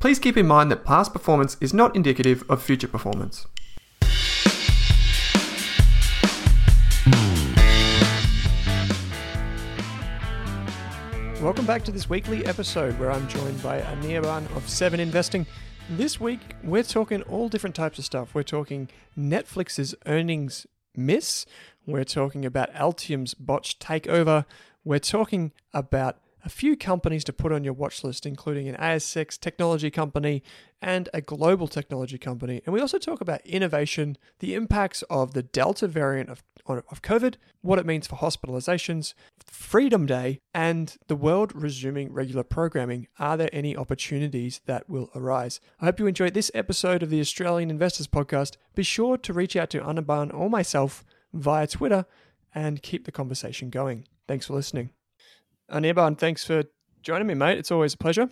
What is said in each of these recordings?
please keep in mind that past performance is not indicative of future performance. Welcome back to this weekly episode where I'm joined by Anirban of Seven Investing. This week, we're talking all different types of stuff. We're talking Netflix's earnings miss. We're talking about Altium's botched takeover. We're talking about a few companies to put on your watch list, including an ASX technology company and a global technology company. And we also talk about innovation, the impacts of the Delta variant of, of COVID, what it means for hospitalizations, Freedom Day, and the world resuming regular programming. Are there any opportunities that will arise? I hope you enjoyed this episode of the Australian Investors Podcast. Be sure to reach out to Anirban or myself via Twitter and keep the conversation going. Thanks for listening. Anirban, thanks for joining me, mate. It's always a pleasure.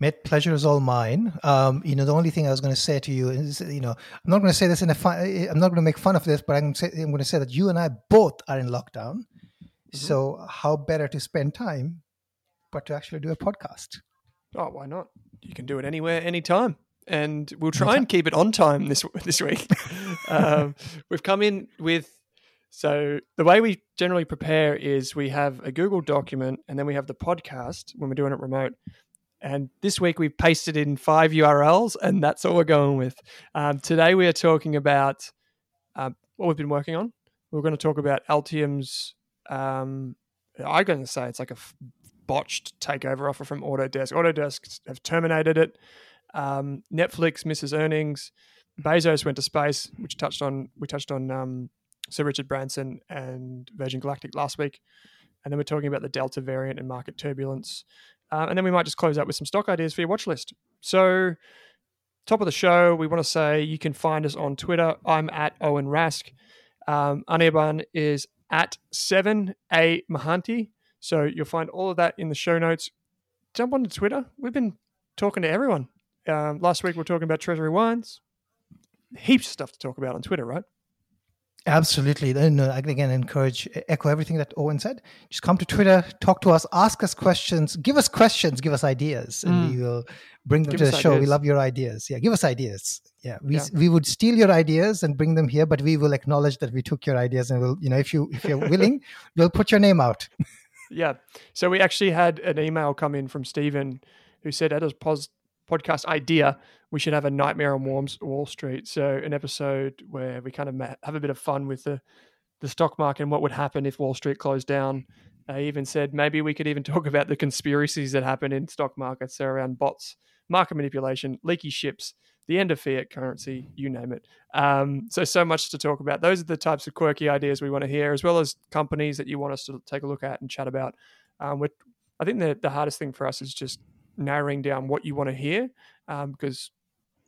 Mate, pleasure is all mine. Um, you know, the only thing I was going to say to you is, you know, I'm not going to say this in a fun, I'm not going to make fun of this, but I'm going, to say, I'm going to say that you and I both are in lockdown. Mm-hmm. So how better to spend time, but to actually do a podcast? Oh, why not? You can do it anywhere, anytime and we'll try and keep it on time this this week. um, we've come in with so the way we generally prepare is we have a Google document and then we have the podcast when we're doing it remote. And this week we've pasted in five URLs and that's all we're going with. Um, today we are talking about uh, what we've been working on. We're going to talk about Altium's. Um, I'm going to say it's like a f- botched takeover offer from Autodesk. Autodesk have terminated it. Um, Netflix misses earnings. Bezos went to space, which touched on we touched on um, Sir Richard Branson and Virgin Galactic last week. And then we're talking about the Delta variant and market turbulence. Uh, and then we might just close out with some stock ideas for your watch list. So, top of the show, we want to say you can find us on Twitter. I'm at Owen Rask. Um, Anirban is at 7A Mahanti. So, you'll find all of that in the show notes. Jump onto Twitter. We've been talking to everyone. Um, last week, we are talking about Treasury Wines. Heaps of stuff to talk about on Twitter, right? Absolutely. No, I again encourage echo everything that Owen said. Just come to Twitter, talk to us, ask us questions, give us questions, give us ideas, and mm. we will bring them give to the show. Ideas. We love your ideas. Yeah, give us ideas. Yeah, we yeah. we would steal your ideas and bring them here, but we will acknowledge that we took your ideas, and we'll you know if you if you're willing, we'll put your name out. yeah. So we actually had an email come in from Stephen who said, "At a pos- podcast idea, we should have a Nightmare on Wall Street. So an episode where we kind of have a bit of fun with the the stock market and what would happen if Wall Street closed down. I even said maybe we could even talk about the conspiracies that happen in stock markets so around bots, market manipulation, leaky ships, the end of fiat currency, you name it. Um, so, so much to talk about. Those are the types of quirky ideas we want to hear, as well as companies that you want us to take a look at and chat about. Um, I think the, the hardest thing for us is just narrowing down what you want to hear um, because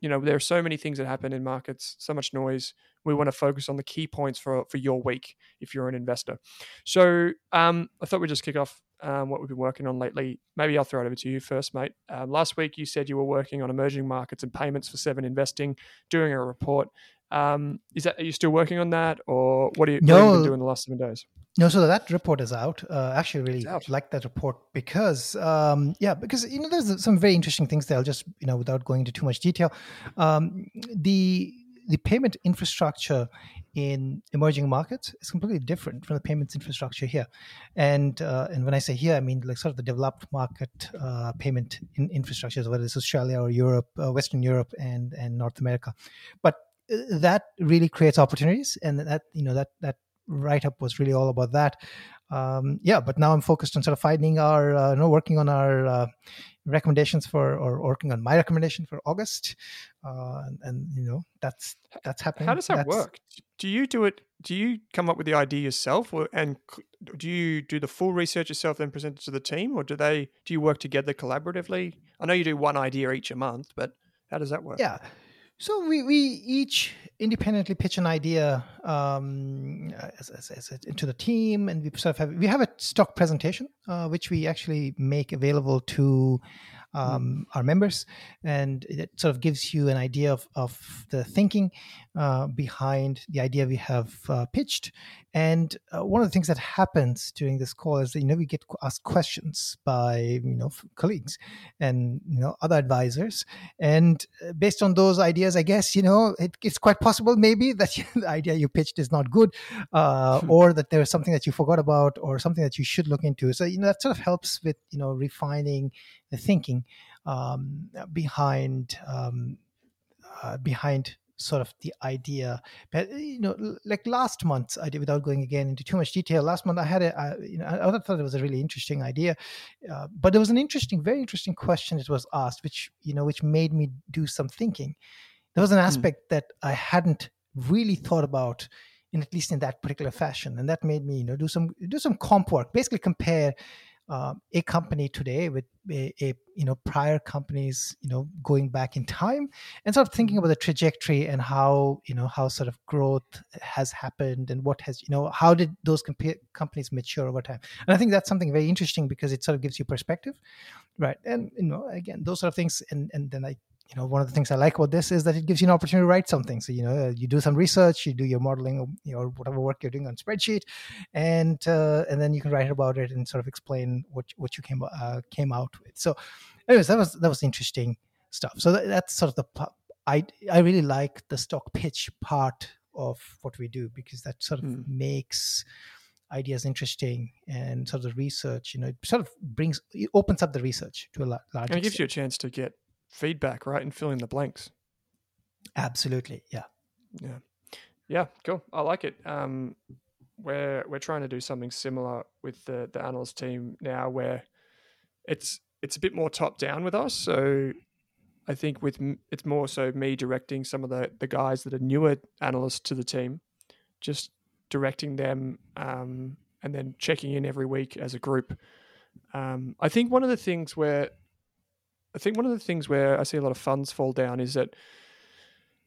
you know there are so many things that happen in markets so much noise. We want to focus on the key points for for your week if you're an investor. So um, i thought we'd just kick off um, what we've been working on lately. Maybe i'll throw it over to you first mate. Um, last week you said you were working on emerging markets and payments for seven investing doing a report. Um, is that are you still working on that or what are you, no. what have you been doing the last seven days no, so that report is out. Uh, actually, really like that report because, um, yeah, because you know, there's some very interesting things there. I'll just, you know, without going into too much detail, um, the the payment infrastructure in emerging markets is completely different from the payments infrastructure here. And uh, and when I say here, I mean like sort of the developed market uh, payment in infrastructures, whether it's Australia or Europe, uh, Western Europe, and and North America. But uh, that really creates opportunities, and that you know that that write up was really all about that. Um, yeah, but now I'm focused on sort of finding our, uh, you know, working on our uh, recommendations for, or working on my recommendation for August, uh, and, and, you know that's that's happening. How does that that's, work? Do you do it? Do you come up with the idea yourself, or and do you do the full research yourself, then present it to the team, or do they do you work together collaboratively? I know you do one idea each a month, but how does that work? Yeah. So we, we each independently pitch an idea um, as, as, as, into the team, and we sort of have we have a stock presentation uh, which we actually make available to um, our members, and it sort of gives you an idea of, of the thinking uh, behind the idea we have uh, pitched. And uh, one of the things that happens during this call is that you know we get asked questions by you know colleagues and you know other advisors, and uh, based on those ideas, I guess you know it, it's quite possible maybe that the idea you pitched is not good, uh, hmm. or that there's something that you forgot about, or something that you should look into. So you know that sort of helps with you know refining the thinking um, behind um, uh, behind sort of the idea. But you know, like last month, I did without going again into too much detail. Last month, I had a, I, you know, I thought it was a really interesting idea, uh, but there was an interesting, very interesting question that was asked, which you know, which made me do some thinking. There was an hmm. aspect mm. that I hadn't really thought about. In at least in that particular fashion, and that made me, you know, do some do some comp work. Basically, compare um, a company today with a, a, you know prior companies you know going back in time and sort of thinking about the trajectory and how you know how sort of growth has happened and what has you know how did those compa- companies mature over time. And i think that's something very interesting because it sort of gives you perspective right? And you know again those sort of things and and then i you know one of the things i like about this is that it gives you an opportunity to write something so you know you do some research you do your modeling or you know whatever work you're doing on spreadsheet and uh, and then you can write about it and sort of explain what what you came uh, came out with so anyways that was that was interesting stuff so that, that's sort of the i i really like the stock pitch part of what we do because that sort of mm. makes ideas interesting and sort of the research you know it sort of brings it opens up the research to a large and it gives extent. you a chance to get feedback, right? And fill in the blanks. Absolutely. Yeah. Yeah. Yeah. Cool. I like it. Um, we're we're trying to do something similar with the the analyst team now, where it's it's a bit more top down with us. So I think with it's more so me directing some of the the guys that are newer analysts to the team, just directing them um, and then checking in every week as a group. Um, I think one of the things where I think one of the things where I see a lot of funds fall down is that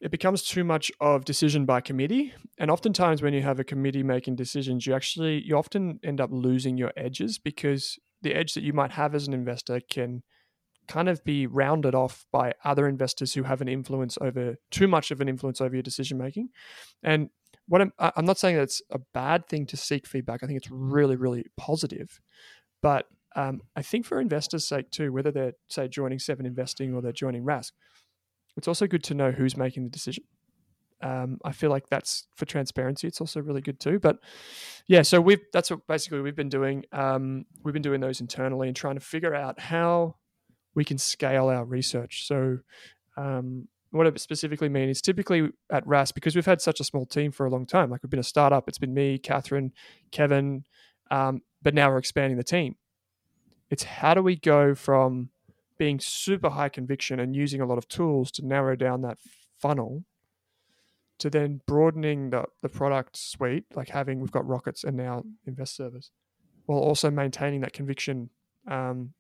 it becomes too much of decision by committee. And oftentimes when you have a committee making decisions you actually you often end up losing your edges because the edge that you might have as an investor can kind of be rounded off by other investors who have an influence over too much of an influence over your decision making and what I'm, I'm not saying that it's a bad thing to seek feedback. I think it's really really positive. But um, I think for investors' sake too, whether they're say joining Seven Investing or they're joining Rask, it's also good to know who's making the decision. Um, I feel like that's for transparency. It's also really good too. But yeah, so we've that's what basically we've been doing. Um, we've been doing those internally and trying to figure out how we can scale our research. So um, what it specifically mean is typically at Rask because we've had such a small team for a long time. Like we've been a startup. It's been me, Catherine, Kevin, um, but now we're expanding the team. It's how do we go from being super high conviction and using a lot of tools to narrow down that funnel to then broadening the, the product suite, like having we've got rockets and now invest servers, while also maintaining that conviction. Um,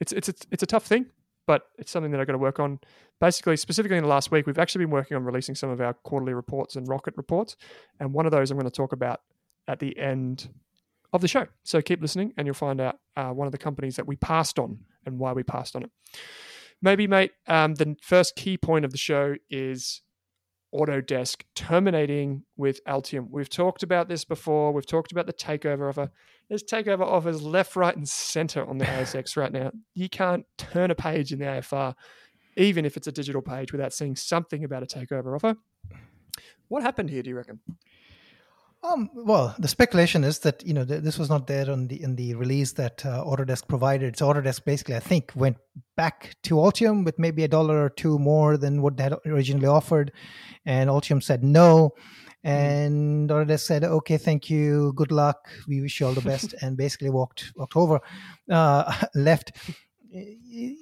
it's, it's it's it's a tough thing, but it's something that I've got to work on. Basically, specifically in the last week, we've actually been working on releasing some of our quarterly reports and rocket reports, and one of those I'm going to talk about at the end of the show. So keep listening and you'll find out uh, one of the companies that we passed on and why we passed on it. Maybe, mate, um, the first key point of the show is Autodesk terminating with Altium. We've talked about this before. We've talked about the takeover offer. There's takeover offers left, right, and center on the ASX right now. You can't turn a page in the AFR, even if it's a digital page, without seeing something about a takeover offer. What happened here, do you reckon? Um, well, the speculation is that you know th- this was not there on the in the release that uh, Autodesk provided. So Autodesk basically, I think, went back to Altium with maybe a dollar or two more than what they had originally offered, and Altium said no, hmm. and Autodesk said, "Okay, thank you, good luck, we wish you all the best," and basically walked walked over, uh, left.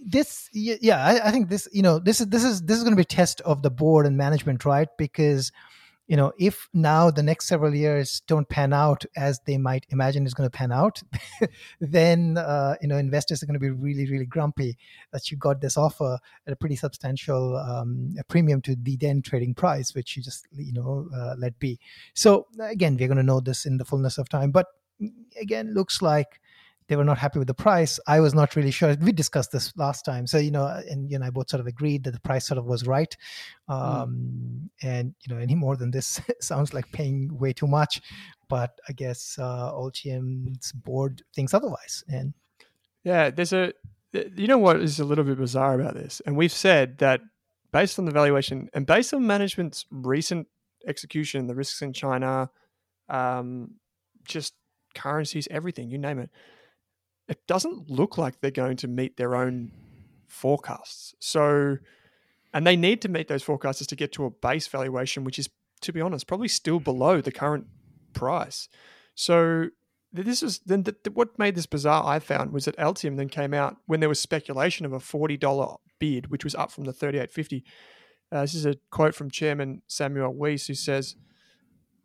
This, yeah, I, I think this, you know, this is this is this is going to be a test of the board and management, right? Because you know, if now the next several years don't pan out as they might imagine is going to pan out, then uh, you know investors are going to be really, really grumpy that you got this offer at a pretty substantial um, premium to the then trading price, which you just you know uh, let be. So again, we're going to know this in the fullness of time, but mm, again, looks like they were not happy with the price. I was not really sure. We discussed this last time, so you know, and you know, I both sort of agreed that the price sort of was right. Hmm. Um, mm. And you know, any more than this sounds like paying way too much. But I guess uh, Altium's board thinks otherwise. And yeah, there's a you know what is a little bit bizarre about this, and we've said that based on the valuation and based on management's recent execution, the risks in China, um, just currencies, everything, you name it it doesn't look like they're going to meet their own forecasts. So, and they need to meet those forecasts to get to a base valuation, which is, to be honest, probably still below the current price. So, this is then the, the, what made this bizarre. I found was that Altium then came out when there was speculation of a forty dollar bid, which was up from the thirty eight fifty. Uh, this is a quote from Chairman Samuel Weiss, who says,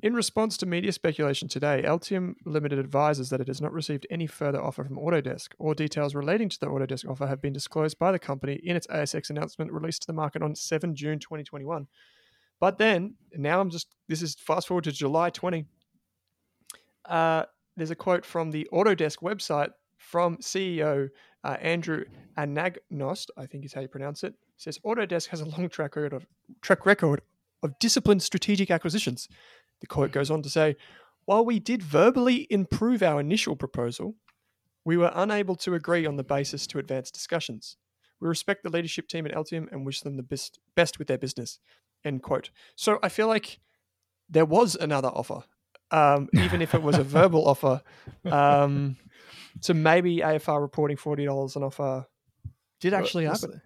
in response to media speculation today, Altium Limited advises that it has not received any further offer from Autodesk. All details relating to the Autodesk offer have been disclosed by the company in its ASX announcement released to the market on 7 June 2021. But then, now I'm just, this is fast forward to July 20. Uh, there's a quote from the Autodesk website from CEO uh, Andrew Anagnost, I think is how you pronounce it. says Autodesk has a long track record of track record of disciplined strategic acquisitions. The quote goes on to say, While we did verbally improve our initial proposal, we were unable to agree on the basis to advance discussions. We respect the leadership team at Altium and wish them the best, best with their business. End quote. So I feel like there was another offer, um, even if it was a verbal offer. Um, so maybe AFR reporting forty dollars an offer did actually happen.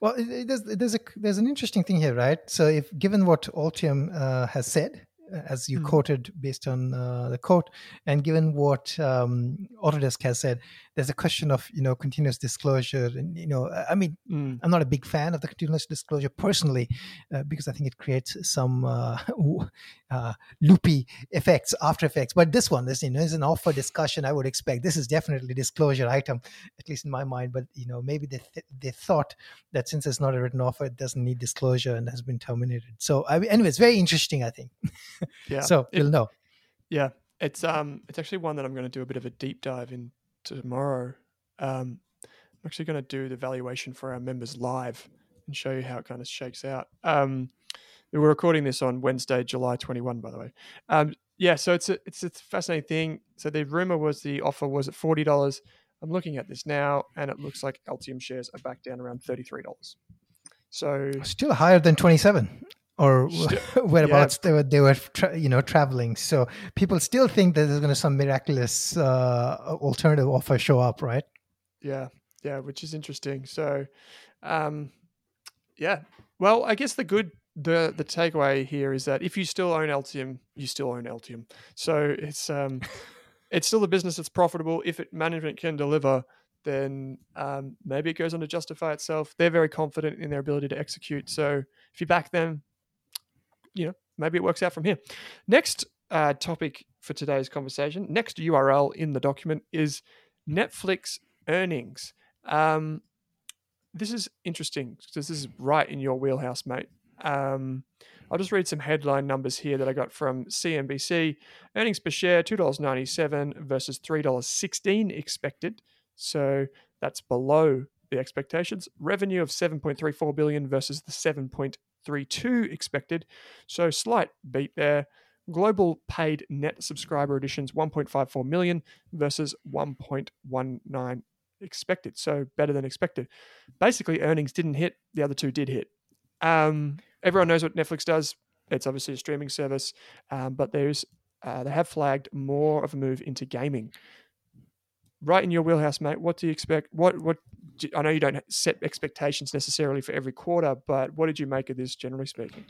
Well, there's there's a there's an interesting thing here, right? So, if given what Altium uh, has said, as you mm. quoted based on uh, the quote, and given what um, Autodesk has said, there's a question of you know continuous disclosure, and you know, I mean, mm. I'm not a big fan of the continuous disclosure personally, uh, because I think it creates some uh, uh, loopy effects, after effects. But this one, this you know, is an offer discussion. I would expect this is definitely disclosure item, at least in my mind. But you know, maybe they th- they thought that since it's not a written offer, it doesn't need disclosure and has been terminated. So, I, anyway, it's very interesting. I think. yeah. So we'll know. Yeah, it's um, it's actually one that I'm going to do a bit of a deep dive in tomorrow. Um, I'm actually going to do the valuation for our members live and show you how it kind of shakes out. Um, we're recording this on Wednesday, July 21, by the way. Um, yeah, so it's a it's a fascinating thing. So the rumor was the offer was at forty dollars. I'm looking at this now, and it looks like Altium shares are back down around thirty three dollars. So still higher than 27 or whereabouts yeah. they were they were tra- you know traveling so people still think that there's going to some miraculous uh, alternative offer show up right yeah yeah which is interesting so um yeah well i guess the good the the takeaway here is that if you still own Altium, you still own Altium. So it's um it's still a business that's profitable. If it, management can deliver, then um, maybe it goes on to justify itself. They're very confident in their ability to execute. So if you back them, you know, maybe it works out from here. Next uh, topic for today's conversation, next URL in the document is Netflix earnings. Um, this is interesting because this is right in your wheelhouse, mate. Um, I'll just read some headline numbers here that I got from CNBC. Earnings per share $2.97 versus $3.16 expected. So that's below the expectations. Revenue of 7.34 billion versus the 7.32 expected. So slight beat there. Global paid net subscriber additions 1.54 million versus 1.19 expected. So better than expected. Basically, earnings didn't hit. The other two did hit. Um, everyone knows what Netflix does. It's obviously a streaming service, um, but there's uh, they have flagged more of a move into gaming. Right in your wheelhouse, mate. What do you expect? What what? I know you don't set expectations necessarily for every quarter, but what did you make of this, generally speaking?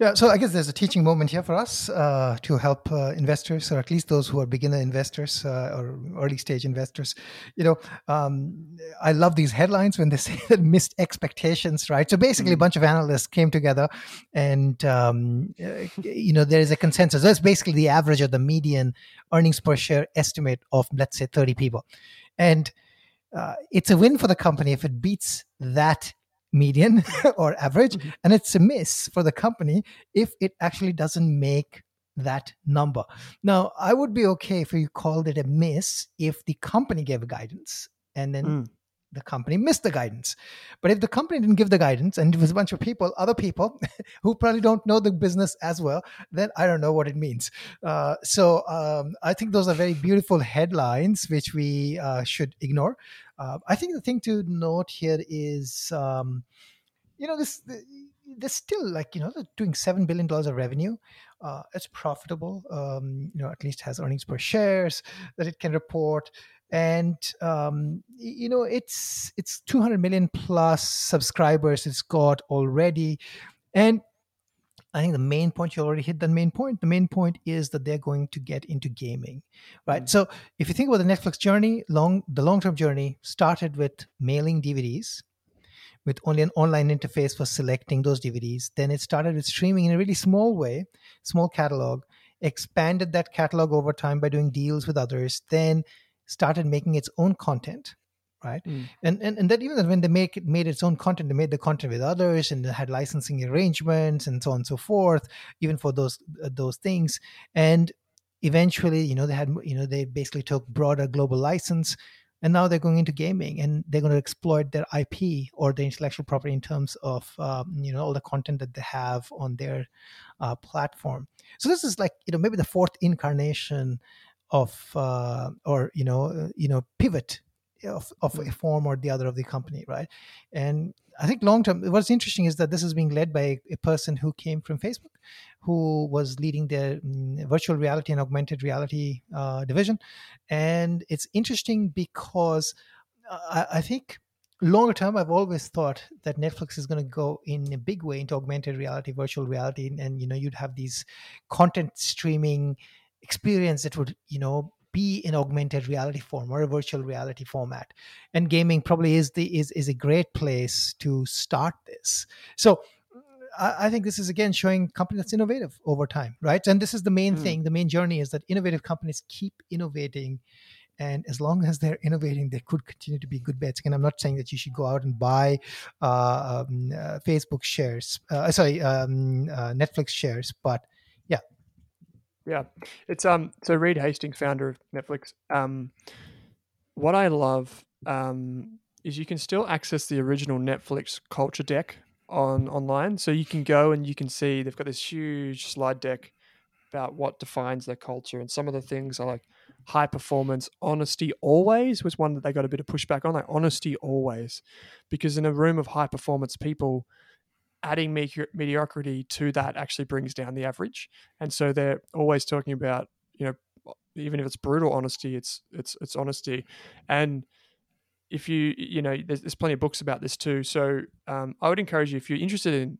Yeah, so I guess there's a teaching moment here for us uh, to help uh, investors, or at least those who are beginner investors uh, or early stage investors. You know, um, I love these headlines when they say that missed expectations, right? So basically, mm-hmm. a bunch of analysts came together, and um, you know, there is a consensus. That's basically the average or the median earnings per share estimate of, let's say, 30 people, and uh, it's a win for the company if it beats that median or average mm-hmm. and it's a miss for the company if it actually doesn't make that number now i would be okay if you called it a miss if the company gave guidance and then mm. The company missed the guidance but if the company didn't give the guidance and it was a bunch of people other people who probably don't know the business as well then i don't know what it means uh, so um, i think those are very beautiful headlines which we uh, should ignore uh, I think the thing to note here is, um, you know, this they're still like you know they're doing seven billion dollars of revenue. Uh, it's profitable. Um, you know, at least has earnings per shares that it can report, and um, you know it's it's 200 million plus subscribers it's got already, and I think the main point you already hit the main point. The main point is that they're going to get into gaming, right? Mm-hmm. So if you think about the Netflix journey, long the long term journey started with mailing DVDs, with only an online interface for selecting those DVDs. Then it started with streaming in a really small way, small catalog. Expanded that catalog over time by doing deals with others. Then started making its own content right? Mm. And, and and that even when they make it made its own content, they made the content with others and they had licensing arrangements and so on and so forth, even for those uh, those things. And eventually, you know, they had you know they basically took broader global license, and now they're going into gaming and they're going to exploit their IP or the intellectual property in terms of um, you know all the content that they have on their uh, platform. So this is like you know maybe the fourth incarnation of uh, or you know uh, you know pivot of, of a mm. form or the other of the company, right? And I think long term, what's interesting is that this is being led by a person who came from Facebook, who was leading their mm, virtual reality and augmented reality uh, division. And it's interesting because uh, I, I think longer term, I've always thought that Netflix is going to go in a big way into augmented reality, virtual reality, and, and you know you'd have these content streaming experience that would you know be in augmented reality form or a virtual reality format. And gaming probably is the is, is a great place to start this. So I, I think this is again showing company that's innovative over time right? And this is the main mm. thing the main journey is that innovative companies keep innovating. And as long as they're innovating they could continue to be good bets. And i'm not saying that you should go out and buy uh, um, uh, facebook shares uh, sorry um, uh, netflix shares but yeah, it's um. So Reed Hastings, founder of Netflix. Um, what I love um is you can still access the original Netflix culture deck on online. So you can go and you can see they've got this huge slide deck about what defines their culture, and some of the things are like high performance, honesty always was one that they got a bit of pushback on, like honesty always, because in a room of high performance people adding mediocrity to that actually brings down the average. And so they're always talking about, you know, even if it's brutal honesty, it's it's it's honesty. And if you you know, there's, there's plenty of books about this too. So um, I would encourage you if you're interested in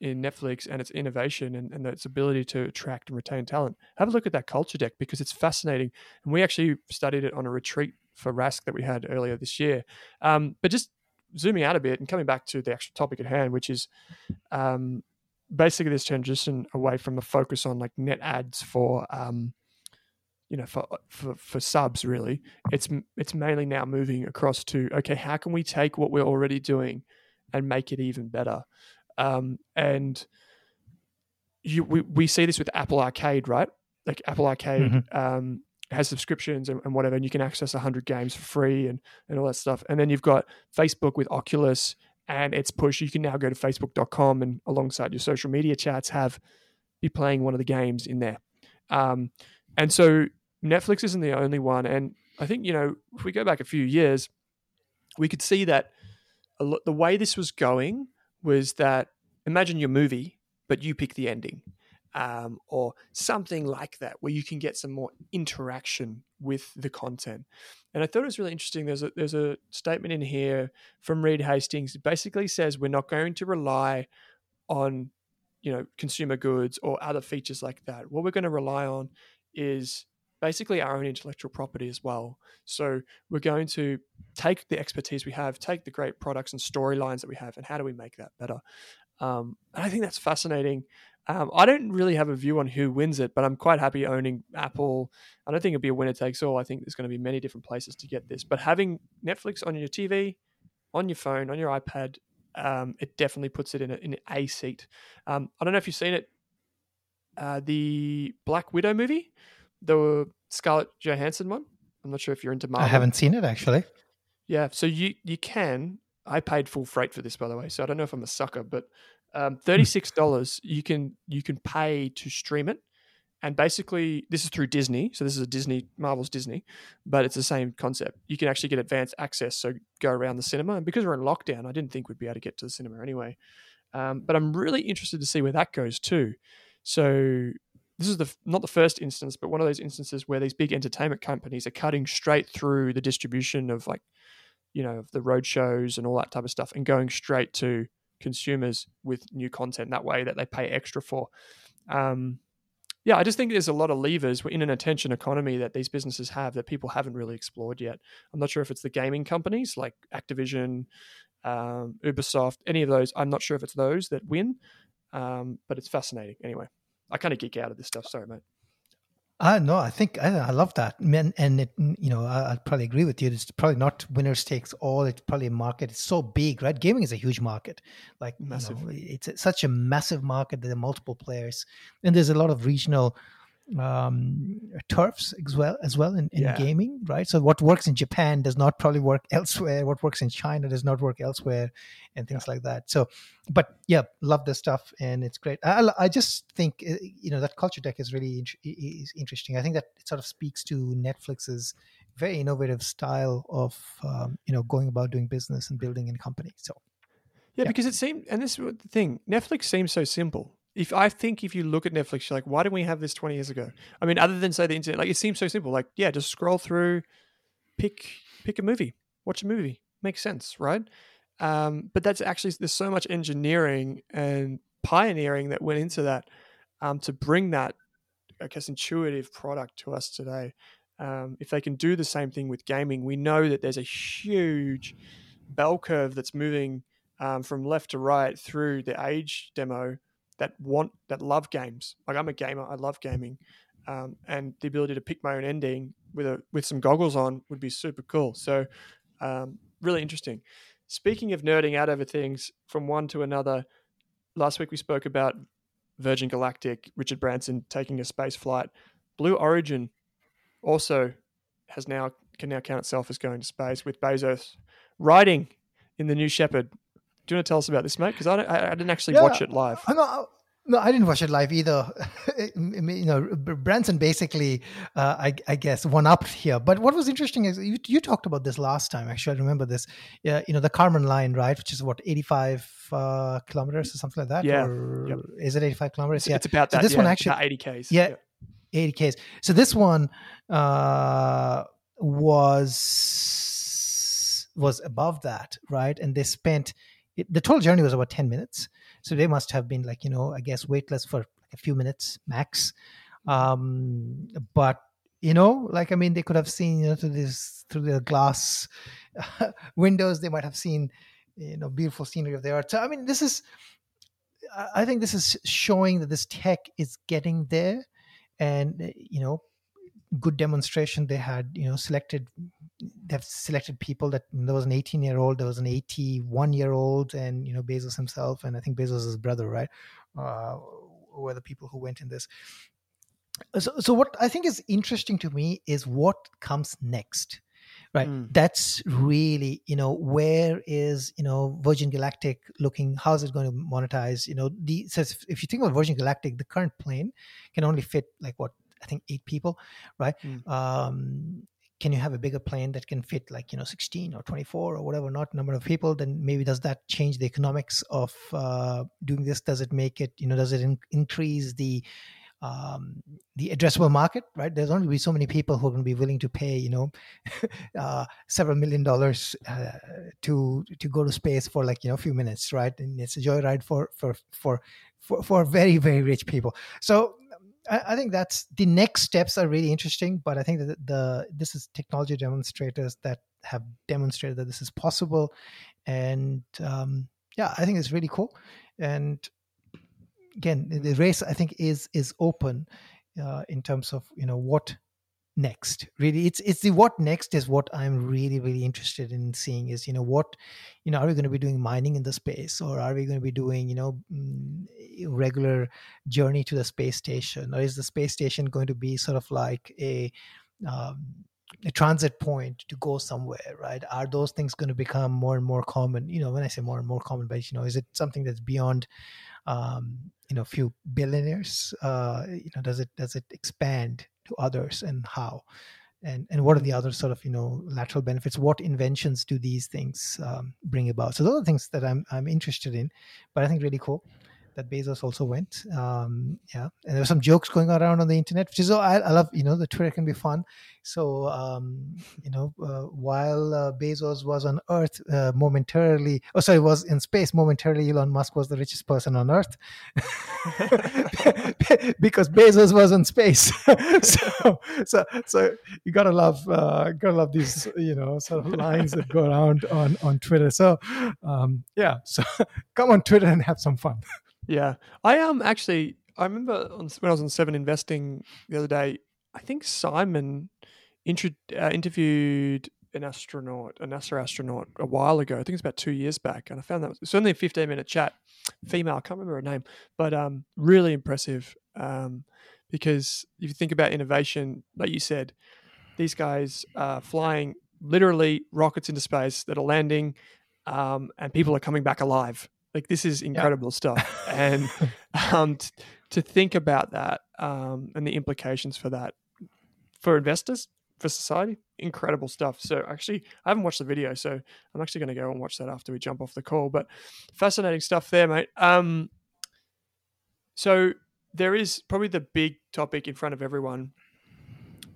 in Netflix and its innovation and, and its ability to attract and retain talent, have a look at that culture deck because it's fascinating. And we actually studied it on a retreat for Rask that we had earlier this year. Um, but just zooming out a bit and coming back to the actual topic at hand, which is um, basically this transition away from a focus on like net ads for um, you know for, for for subs really. It's it's mainly now moving across to okay how can we take what we're already doing and make it even better? Um, and you we, we see this with apple arcade right? Like apple arcade mm-hmm. um, has subscriptions and, and, whatever, and you can access 100 games for free and, and all that stuff. And then you've got Facebook with Oculus and its push. You can now go to facebook.com and alongside your social media chats have be playing one of the games in there. Um, and so Netflix isn't the only one. And I think, you know, if we go back a few years, we could see that lot, the way this was going was that imagine your movie, but you pick the ending um, or something like that, where you can get some more interaction with the content. And I thought it was really interesting. There's a there's a statement in here from Reed Hastings. It basically says we're not going to rely on you know consumer goods or other features like that. What we're going to rely on is basically our own intellectual property as well. So we're going to take the expertise we have, take the great products and storylines that we have, and how do we make that better? Um, and I think that's fascinating. Um, I don't really have a view on who wins it, but I'm quite happy owning Apple. I don't think it'll be a winner takes all. I think there's going to be many different places to get this. But having Netflix on your TV, on your phone, on your iPad, um, it definitely puts it in a, in a seat. Um, I don't know if you've seen it. Uh, the Black Widow movie, the Scarlett Johansson one. I'm not sure if you're into Marvel. I haven't seen it actually. Yeah, so you you can. I paid full freight for this, by the way, so I don't know if I'm a sucker, but um, thirty six dollars you can you can pay to stream it, and basically this is through Disney. So this is a Disney Marvel's Disney, but it's the same concept. You can actually get advanced access, so go around the cinema. And because we're in lockdown, I didn't think we'd be able to get to the cinema anyway. Um, but I'm really interested to see where that goes too. So this is the not the first instance, but one of those instances where these big entertainment companies are cutting straight through the distribution of like, you know, the road shows and all that type of stuff, and going straight to consumers with new content that way that they pay extra for. Um, yeah, I just think there's a lot of levers We're in an attention economy that these businesses have that people haven't really explored yet. I'm not sure if it's the gaming companies like Activision, um, Ubisoft, any of those. I'm not sure if it's those that win, um, but it's fascinating anyway. I kind of geek out of this stuff. Sorry, mate. Uh, no, I think I, I love that, and, and it, you know, I, would probably agree with you. It's probably not winners takes all. It's probably a market. It's so big, right? Gaming is a huge market. Like, massive. You know, it's such a massive market. That there are multiple players, and there's a lot of regional um, turfs as well as well in, in yeah. gaming, right? So what works in Japan does not probably work elsewhere. What works in China does not work elsewhere, and things yeah. like that. So, but yeah, love this stuff, and it's great. I, I just think uh, you know that culture deck is really is interesting. I think that it sort of speaks to Netflix's very innovative style of um, you know going about doing business and building a company. So. Yeah, yeah, because it seemed, and this is the thing. Netflix seems so simple if I think if you look at Netflix, you're like, why didn't we have this 20 years ago? I mean, other than say the internet, like it seems so simple. Like, yeah, just scroll through, pick pick a movie, watch a movie, makes sense, right? Um, but that's actually there's so much engineering and pioneering that went into that um, to bring that, I guess, intuitive product to us today. Um, if they can do the same thing with gaming, we know that there's a huge bell curve that's moving um, from left to right through the age demo that want that love games. Like I'm a gamer, I love gaming, um, and the ability to pick my own ending with a with some goggles on would be super cool. So, um, really interesting. Speaking of nerding out over things from one to another, last week we spoke about Virgin Galactic, Richard Branson taking a space flight. Blue Origin also has now can now count itself as going to space with Bezos riding in the New Shepard do you want to tell us about this, mate? Because I, I, I, didn't actually yeah, watch it live. Not, no, I didn't watch it live either. you know, Branson basically, uh, I, I, guess, one up here. But what was interesting is you, you, talked about this last time. Actually, I remember this. Yeah, you know, the Kármán line, right, which is what eighty-five uh, kilometers or something like that. Yeah, or yep. is it eighty-five kilometers? It's, yeah, it's about that. So this yeah, one actually eighty k's. Yeah, eighty k's. So this one uh, was was above that, right? And they spent it, the total journey was about 10 minutes. So they must have been like you know i guess weightless for a few minutes max. Um, but you know like i mean they could have seen you know through this through the glass windows they might have seen you know beautiful scenery of the earth so i mean this is i think this is showing that this tech is getting there. And you know good demonstration. They had, you know, selected they've selected people that there was an 18 year old, there was an 81 year old, and you know Bezos himself, and I think Bezos' brother, right, uh, were the people who went in this. So, so what I think is interesting to me is what comes next right mm. that's really you know where is you know virgin galactic looking how is it going to monetize you know the so if you think about virgin galactic the current plane can only fit like what I think eight people, right? Mm. Um, can you have a bigger plane that can fit like you know 16 or 24 or whatever not number of people then maybe does that change the economics of uh, doing this does it make it you know does it in- increase the um, the addressable market, right? There's only be so many people who are going to be willing to pay, you know, uh, several million dollars uh, to to go to space for like you know a few minutes, right? And it's a joyride for for for for, for very very rich people. So I, think that's the next steps are really interesting, but I think that the, the this is technology demonstrators that have demonstrated that this is possible, and um, yeah, I think it's really cool. And again, the race I think is is open uh, in terms of you know what next really. It's it's the what next is what i'm really really interested in seeing is you know what you know are we going to be doing mining in the space or are we going to be doing you know mm, regular journey to the space station? Or is the space station going to be sort of like a um, a transit point to go somewhere right? Are those things going to become more and more common? You know when i say more and more common but you know is it something that's beyond um, you know a few billionaires? Uh, you know does it does it expand to others and how. And and what are the other sort of you know lateral benefits? What inventions do these things um, bring about? So those are things that i'm i'm interested in but i think really cool that Bezos also went. Um, yeah, and there were some jokes going around on the internet, which is oh, I, I love. You know, the Twitter can be fun. So um, you know, uh, while uh, Bezos was on Earth uh, momentarily, oh sorry, was in space momentarily, Elon Musk was the richest person on Earth because Bezos was in space. so so so you gotta love uh, gotta love these you know sort of lines that go around on on Twitter. So um, yeah, so come on Twitter and have some fun. Yeah, I um actually I remember on, when I was on Seven Investing the other day. I think Simon intro, uh, interviewed an astronaut, a NASA astronaut, a while ago. I think it's about two years back, and I found that was, only a fifteen minute chat. Female, I can't remember her name, but um, really impressive. Um, because if you think about innovation, like you said, these guys are flying literally rockets into space that are landing, um, and people are coming back alive. Like this is incredible stuff, and um, t- to think about that um, and the implications for that for investors, for society, incredible stuff. So actually, I haven't watched the video, so I'm actually going to go and watch that after we jump off the call. But fascinating stuff there, mate. Um, so there is probably the big topic in front of everyone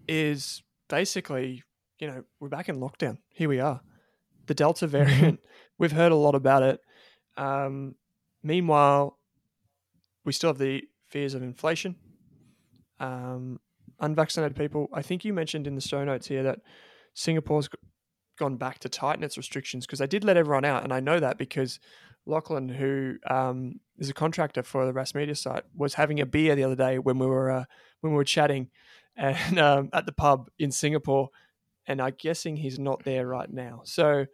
is basically, you know, we're back in lockdown. Here we are. The Delta variant. We've heard a lot about it. Um, meanwhile, we still have the fears of inflation. Um, unvaccinated people. I think you mentioned in the show notes here that Singapore's gone back to tighten its restrictions because they did let everyone out, and I know that because Lachlan, who um, is a contractor for the Rask Media site, was having a beer the other day when we were uh, when we were chatting and um, at the pub in Singapore, and I'm guessing he's not there right now. So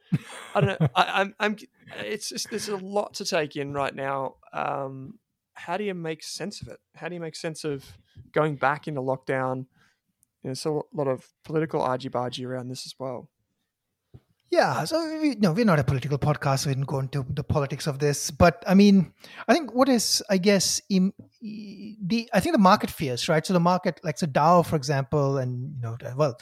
I don't know. I, am I'm, I'm. It's just, there's a lot to take in right now. Um, how do you make sense of it? How do you make sense of going back into lockdown? You know, so a lot of political argy bargy around this as well. Yeah, so we, no, we're not a political podcast. So we didn't go into the politics of this, but I mean, I think what is, I guess, in, the I think the market fears, right? So the market, like so Dow, for example, and you know, well,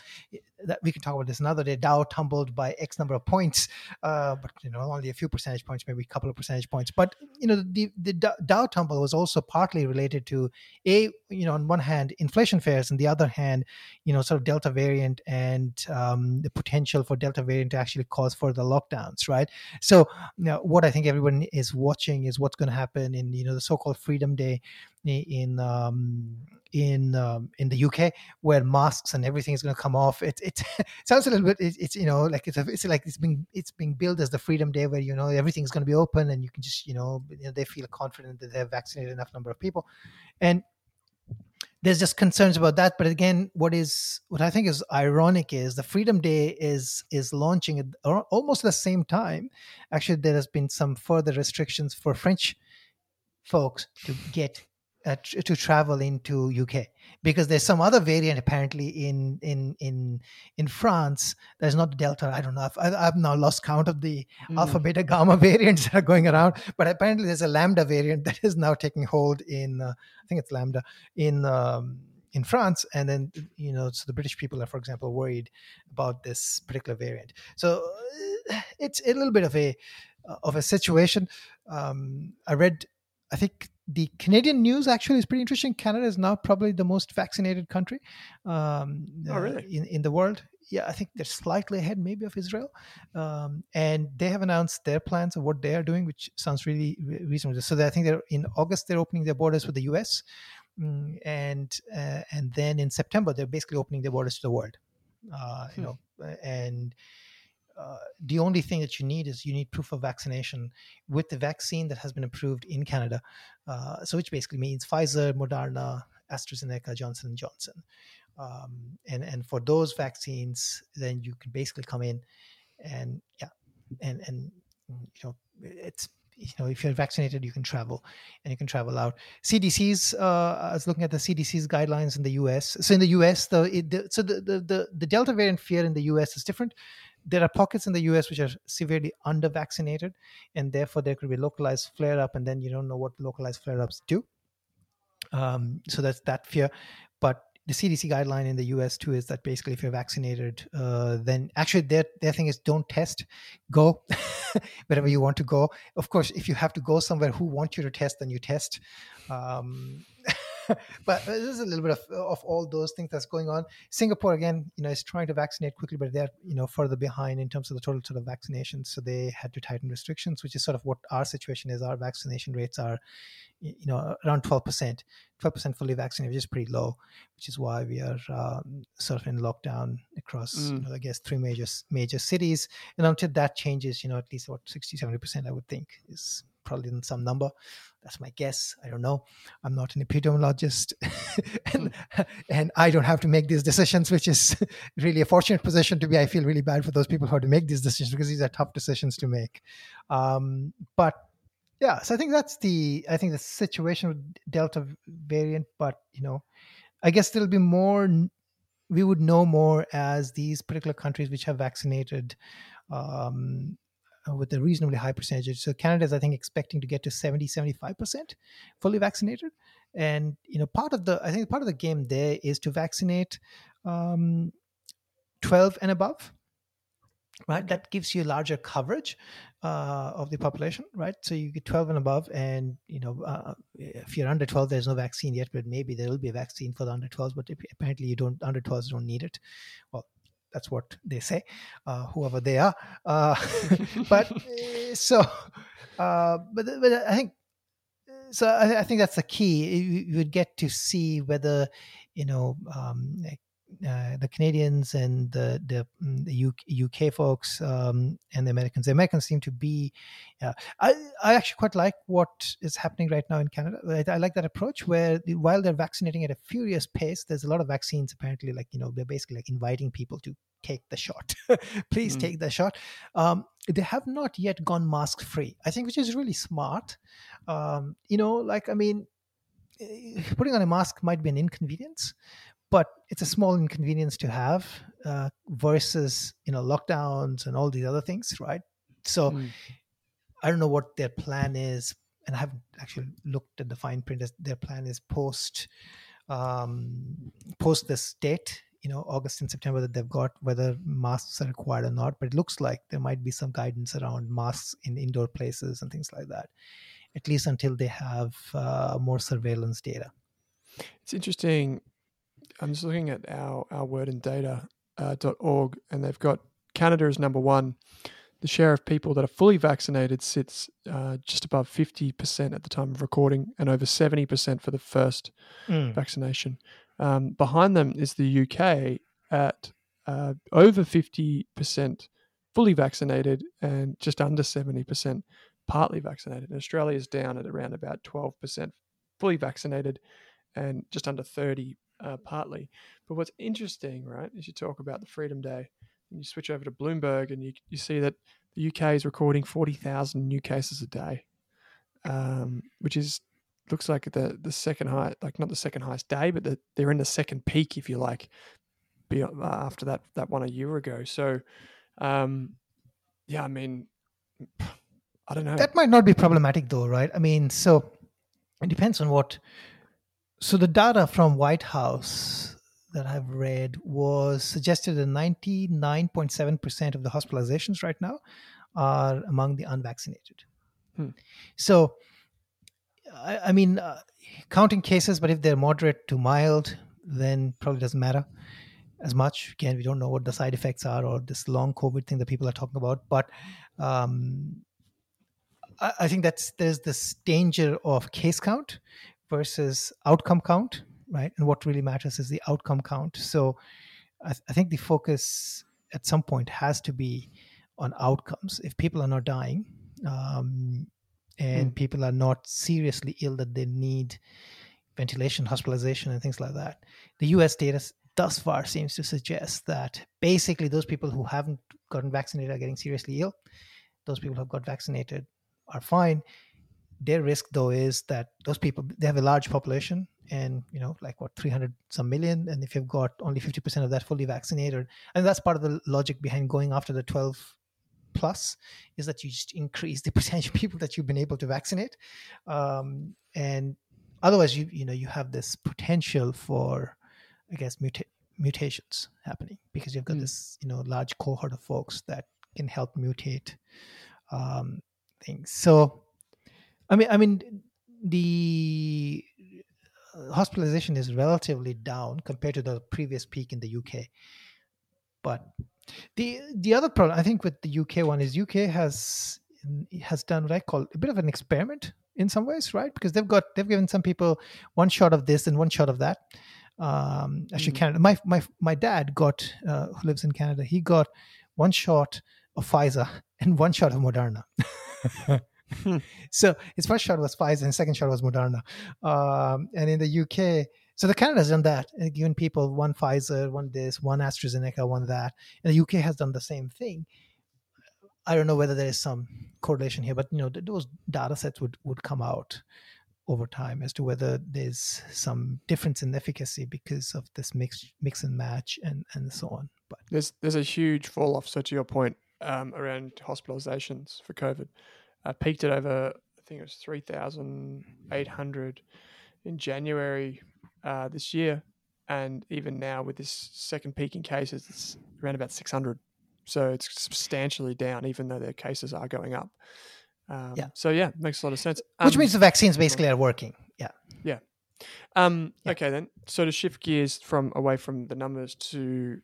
that we can talk about this another day. Dow tumbled by X number of points, uh, but you know only a few percentage points, maybe a couple of percentage points. But you know the the Dow tumble was also partly related to a you know on one hand inflation fears, and the other hand you know sort of Delta variant and um, the potential for Delta variant to actually cause further lockdowns, right? So you what I think everyone is watching is what's going to happen in you know the so-called Freedom Day in um, in um, in the UK where masks and everything is going to come off. It it, sounds a little bit. It, it's you know like it's a, it's like it's being it's being billed as the Freedom Day where you know everything's going to be open and you can just you know, you know they feel confident that they've vaccinated enough number of people, and there's just concerns about that. But again, what is what I think is ironic is the Freedom Day is is launching at almost the same time. Actually, there has been some further restrictions for French folks to get uh, to travel into UK because there's some other variant apparently in in in in France. There's not Delta. I don't know. I've, I've now lost count of the mm. Alpha, Beta, Gamma variants that are going around. But apparently there's a Lambda variant that is now taking hold in. Uh, I think it's Lambda in. Um, in France, and then you know, so the British people are, for example, worried about this particular variant. So uh, it's a little bit of a of a situation. Um, I read, I think the Canadian news actually is pretty interesting. Canada is now probably the most vaccinated country um, oh, really? uh, in, in the world. Yeah, I think they're slightly ahead maybe of Israel. Um, and they have announced their plans of what they are doing, which sounds really reasonable. So I think they're in August, they're opening their borders with the US. Mm, and uh, and then in September, they're basically opening their borders to the world. Uh, you hmm. know, and uh, the only thing that you need is you need proof of vaccination with the vaccine that has been approved in Canada. Uh, so, which basically means Pfizer, Moderna, AstraZeneca, Johnson and Johnson. Um, and and for those vaccines, then you can basically come in and yeah, and and you know it's you know if you're vaccinated you can travel and you can travel out cdc's uh, i was looking at the cdc's guidelines in the us so in the us the, it, the so the, the, the the delta variant fear in the us is different there are pockets in the US which are severely under vaccinated, and therefore there could be localized flare up, and then you don't know what localized flare ups do. Um, so that's that fear. But the CDC guideline in the US too is that basically if you're vaccinated, uh, then actually their their thing is don't test, go wherever you want to go. Of course, if you have to go somewhere who want you to test, then you test. Um, but there's a little bit of, of all those things that's going on. Singapore again, you know, is trying to vaccinate quickly, but they're you know further behind in terms of the total sort of vaccinations. So they had to tighten restrictions, which is sort of what our situation is. Our vaccination rates are, you know, around twelve percent, twelve percent fully vaccinated, which is pretty low, which is why we are um, sort of in lockdown across, mm. you know, I guess three major major cities. And until that changes, you know, at least about 60, 70 percent, I would think is probably in some number. That's my guess. I don't know. I'm not an epidemiologist, and and I don't have to make these decisions, which is really a fortunate position to be. I feel really bad for those people who have to make these decisions because these are tough decisions to make. Um, but yeah, so I think that's the I think the situation with Delta variant. But you know, I guess there'll be more. We would know more as these particular countries which have vaccinated um, uh, with a reasonably high percentage. So Canada is, I think, expecting to get to 70, 75% fully vaccinated. And, you know, part of the, I think part of the game there is to vaccinate um, 12 and above, right? That gives you larger coverage uh, of the population, right? So you get 12 and above, and you know, uh, if you're under 12, there's no vaccine yet, but maybe there will be a vaccine for the under 12s. But apparently, you don't under 12s don't need it. Well, that's what they say, uh, whoever they are. Uh, but eh, so, uh, but but I think so. I, I, think that's the key. You, would get to see whether you know um, uh, the Canadians and the the, mm, the UK, folks um, and the Americans. The Americans seem to be. Uh, I I actually quite like what is happening right now in Canada. I, I, like that approach where while they're vaccinating at a furious pace, there's a lot of vaccines apparently. Like you know, they're basically like inviting people to take the shot. Please mm. take the shot. Um, they have not yet gone mask free. I think, which is really smart. Um, you know, like I mean, eh, putting on a mask might be an inconvenience but it's a small inconvenience to have uh, versus you know lockdowns and all these other things right so mm. i don't know what their plan is and i haven't actually looked at the fine print As their plan is post um, post this date you know august and september that they've got whether masks are required or not but it looks like there might be some guidance around masks in indoor places and things like that at least until they have uh, more surveillance data it's interesting I'm just looking at our our World in Data uh, .org, and they've got Canada as number one. The share of people that are fully vaccinated sits uh, just above 50% at the time of recording, and over 70% for the first mm. vaccination. Um, behind them is the UK at uh, over 50% fully vaccinated and just under 70% partly vaccinated. And Australia is down at around about 12% fully vaccinated and just under 30 uh, partly. But what's interesting, right, is you talk about the Freedom Day and you switch over to Bloomberg and you, you see that the UK is recording 40,000 new cases a day, um, which is looks like the the second high, like not the second highest day, but the, they're in the second peak, if you like, be, uh, after that that one a year ago. So, um, yeah, I mean, I don't know. That might not be problematic, though, right? I mean, so it depends on what so the data from White House that I've read was suggested that 99.7% of the hospitalizations right now are among the unvaccinated. Hmm. So I, I mean, uh, counting cases, but if they're moderate to mild, then probably doesn't matter as much. Again, we don't know what the side effects are or this long COVID thing that people are talking about. But um, I, I think that's there's this danger of case count versus outcome count, right? And what really matters is the outcome count. So I, th- I think the focus at some point has to be on outcomes. If people are not dying um, and mm. people are not seriously ill that they need ventilation, hospitalization, and things like that, the US data thus far seems to suggest that basically those people who haven't gotten vaccinated are getting seriously ill. Those people who have got vaccinated are fine. Their risk, though, is that those people they have a large population, and you know, like what 300 some million, and if you've got only 50% of that fully vaccinated, and that's part of the logic behind going after the 12 plus is that you just increase the percentage of people that you've been able to vaccinate, um, and otherwise you you know you have this potential for I guess muta- mutations happening because you've got mm. this you know large cohort of folks that can help mutate um, things. So, I mean, I mean, the uh, hospitalization is relatively down compared to the previous peak in the UK. But the the other problem I think with the UK one is UK has has done what I call a bit of an experiment in some ways, right? Because they've got they've given some people one shot of this and one shot of that. Um, actually, mm. Canada. My my my dad got uh, who lives in Canada. He got one shot of Pfizer and one shot of Moderna. so his first shot was Pfizer, and second shot was Moderna. Um, and in the UK, so the Canada's done that, and given people one Pfizer, one this, one AstraZeneca, one that, and the UK has done the same thing. I don't know whether there is some correlation here, but you know those data sets would would come out over time as to whether there's some difference in efficacy because of this mix mix and match and and so on. But there's there's a huge fall off. So to your point um, around hospitalizations for COVID, uh, peaked at over I think it was three thousand eight hundred in January uh, this year, and even now with this second peak in cases, it's around about six hundred. So it's substantially down, even though their cases are going up. Um, yeah. So yeah, makes a lot of sense. Um, Which means the vaccines basically are working. Yeah. Yeah. Um, yeah. Okay then. So to shift gears from away from the numbers to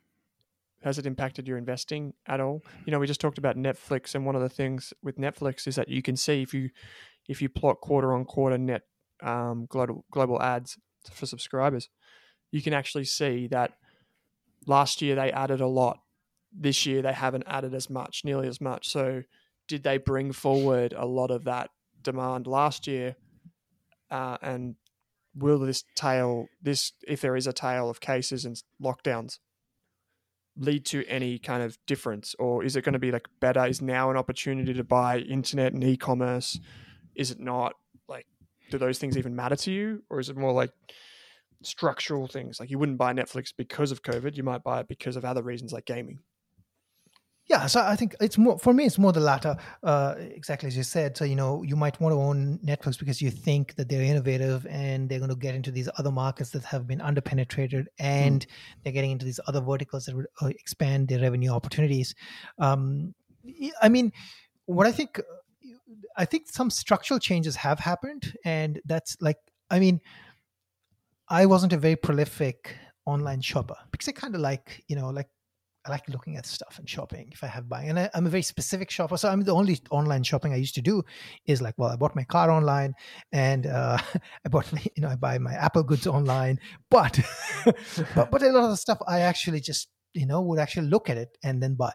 has it impacted your investing at all? You know, we just talked about Netflix, and one of the things with Netflix is that you can see if you if you plot quarter on quarter net um, global global ads for subscribers, you can actually see that last year they added a lot. This year they haven't added as much, nearly as much. So, did they bring forward a lot of that demand last year? Uh, and will this tail, this if there is a tail of cases and lockdowns, lead to any kind of difference? Or is it going to be like better? Is now an opportunity to buy internet and e-commerce? Is it not? Like do those things even matter to you? Or is it more like structural things? Like you wouldn't buy netflix because of covid. You might buy it because of other reasons like gaming yeah, so I think it's more for me. It's more the latter, uh, exactly as you said. So you know, you might want to own Netflix because you think that they're innovative and they're going to get into these other markets that have been underpenetrated, and mm. they're getting into these other verticals that would uh, expand their revenue opportunities. Um, I mean, what I think, I think some structural changes have happened, and that's like, I mean, I wasn't a very prolific online shopper because I kind of like, you know, like I like looking at stuff and shopping if I have buying. And I, am a very specific shopper. So I'm the only online shopping I used to do is like, well, I bought my car online and uh, I bought, you know, I buy my Apple goods online. But, but, but a lot of the stuff I actually just, you know, would actually look at it and then buy.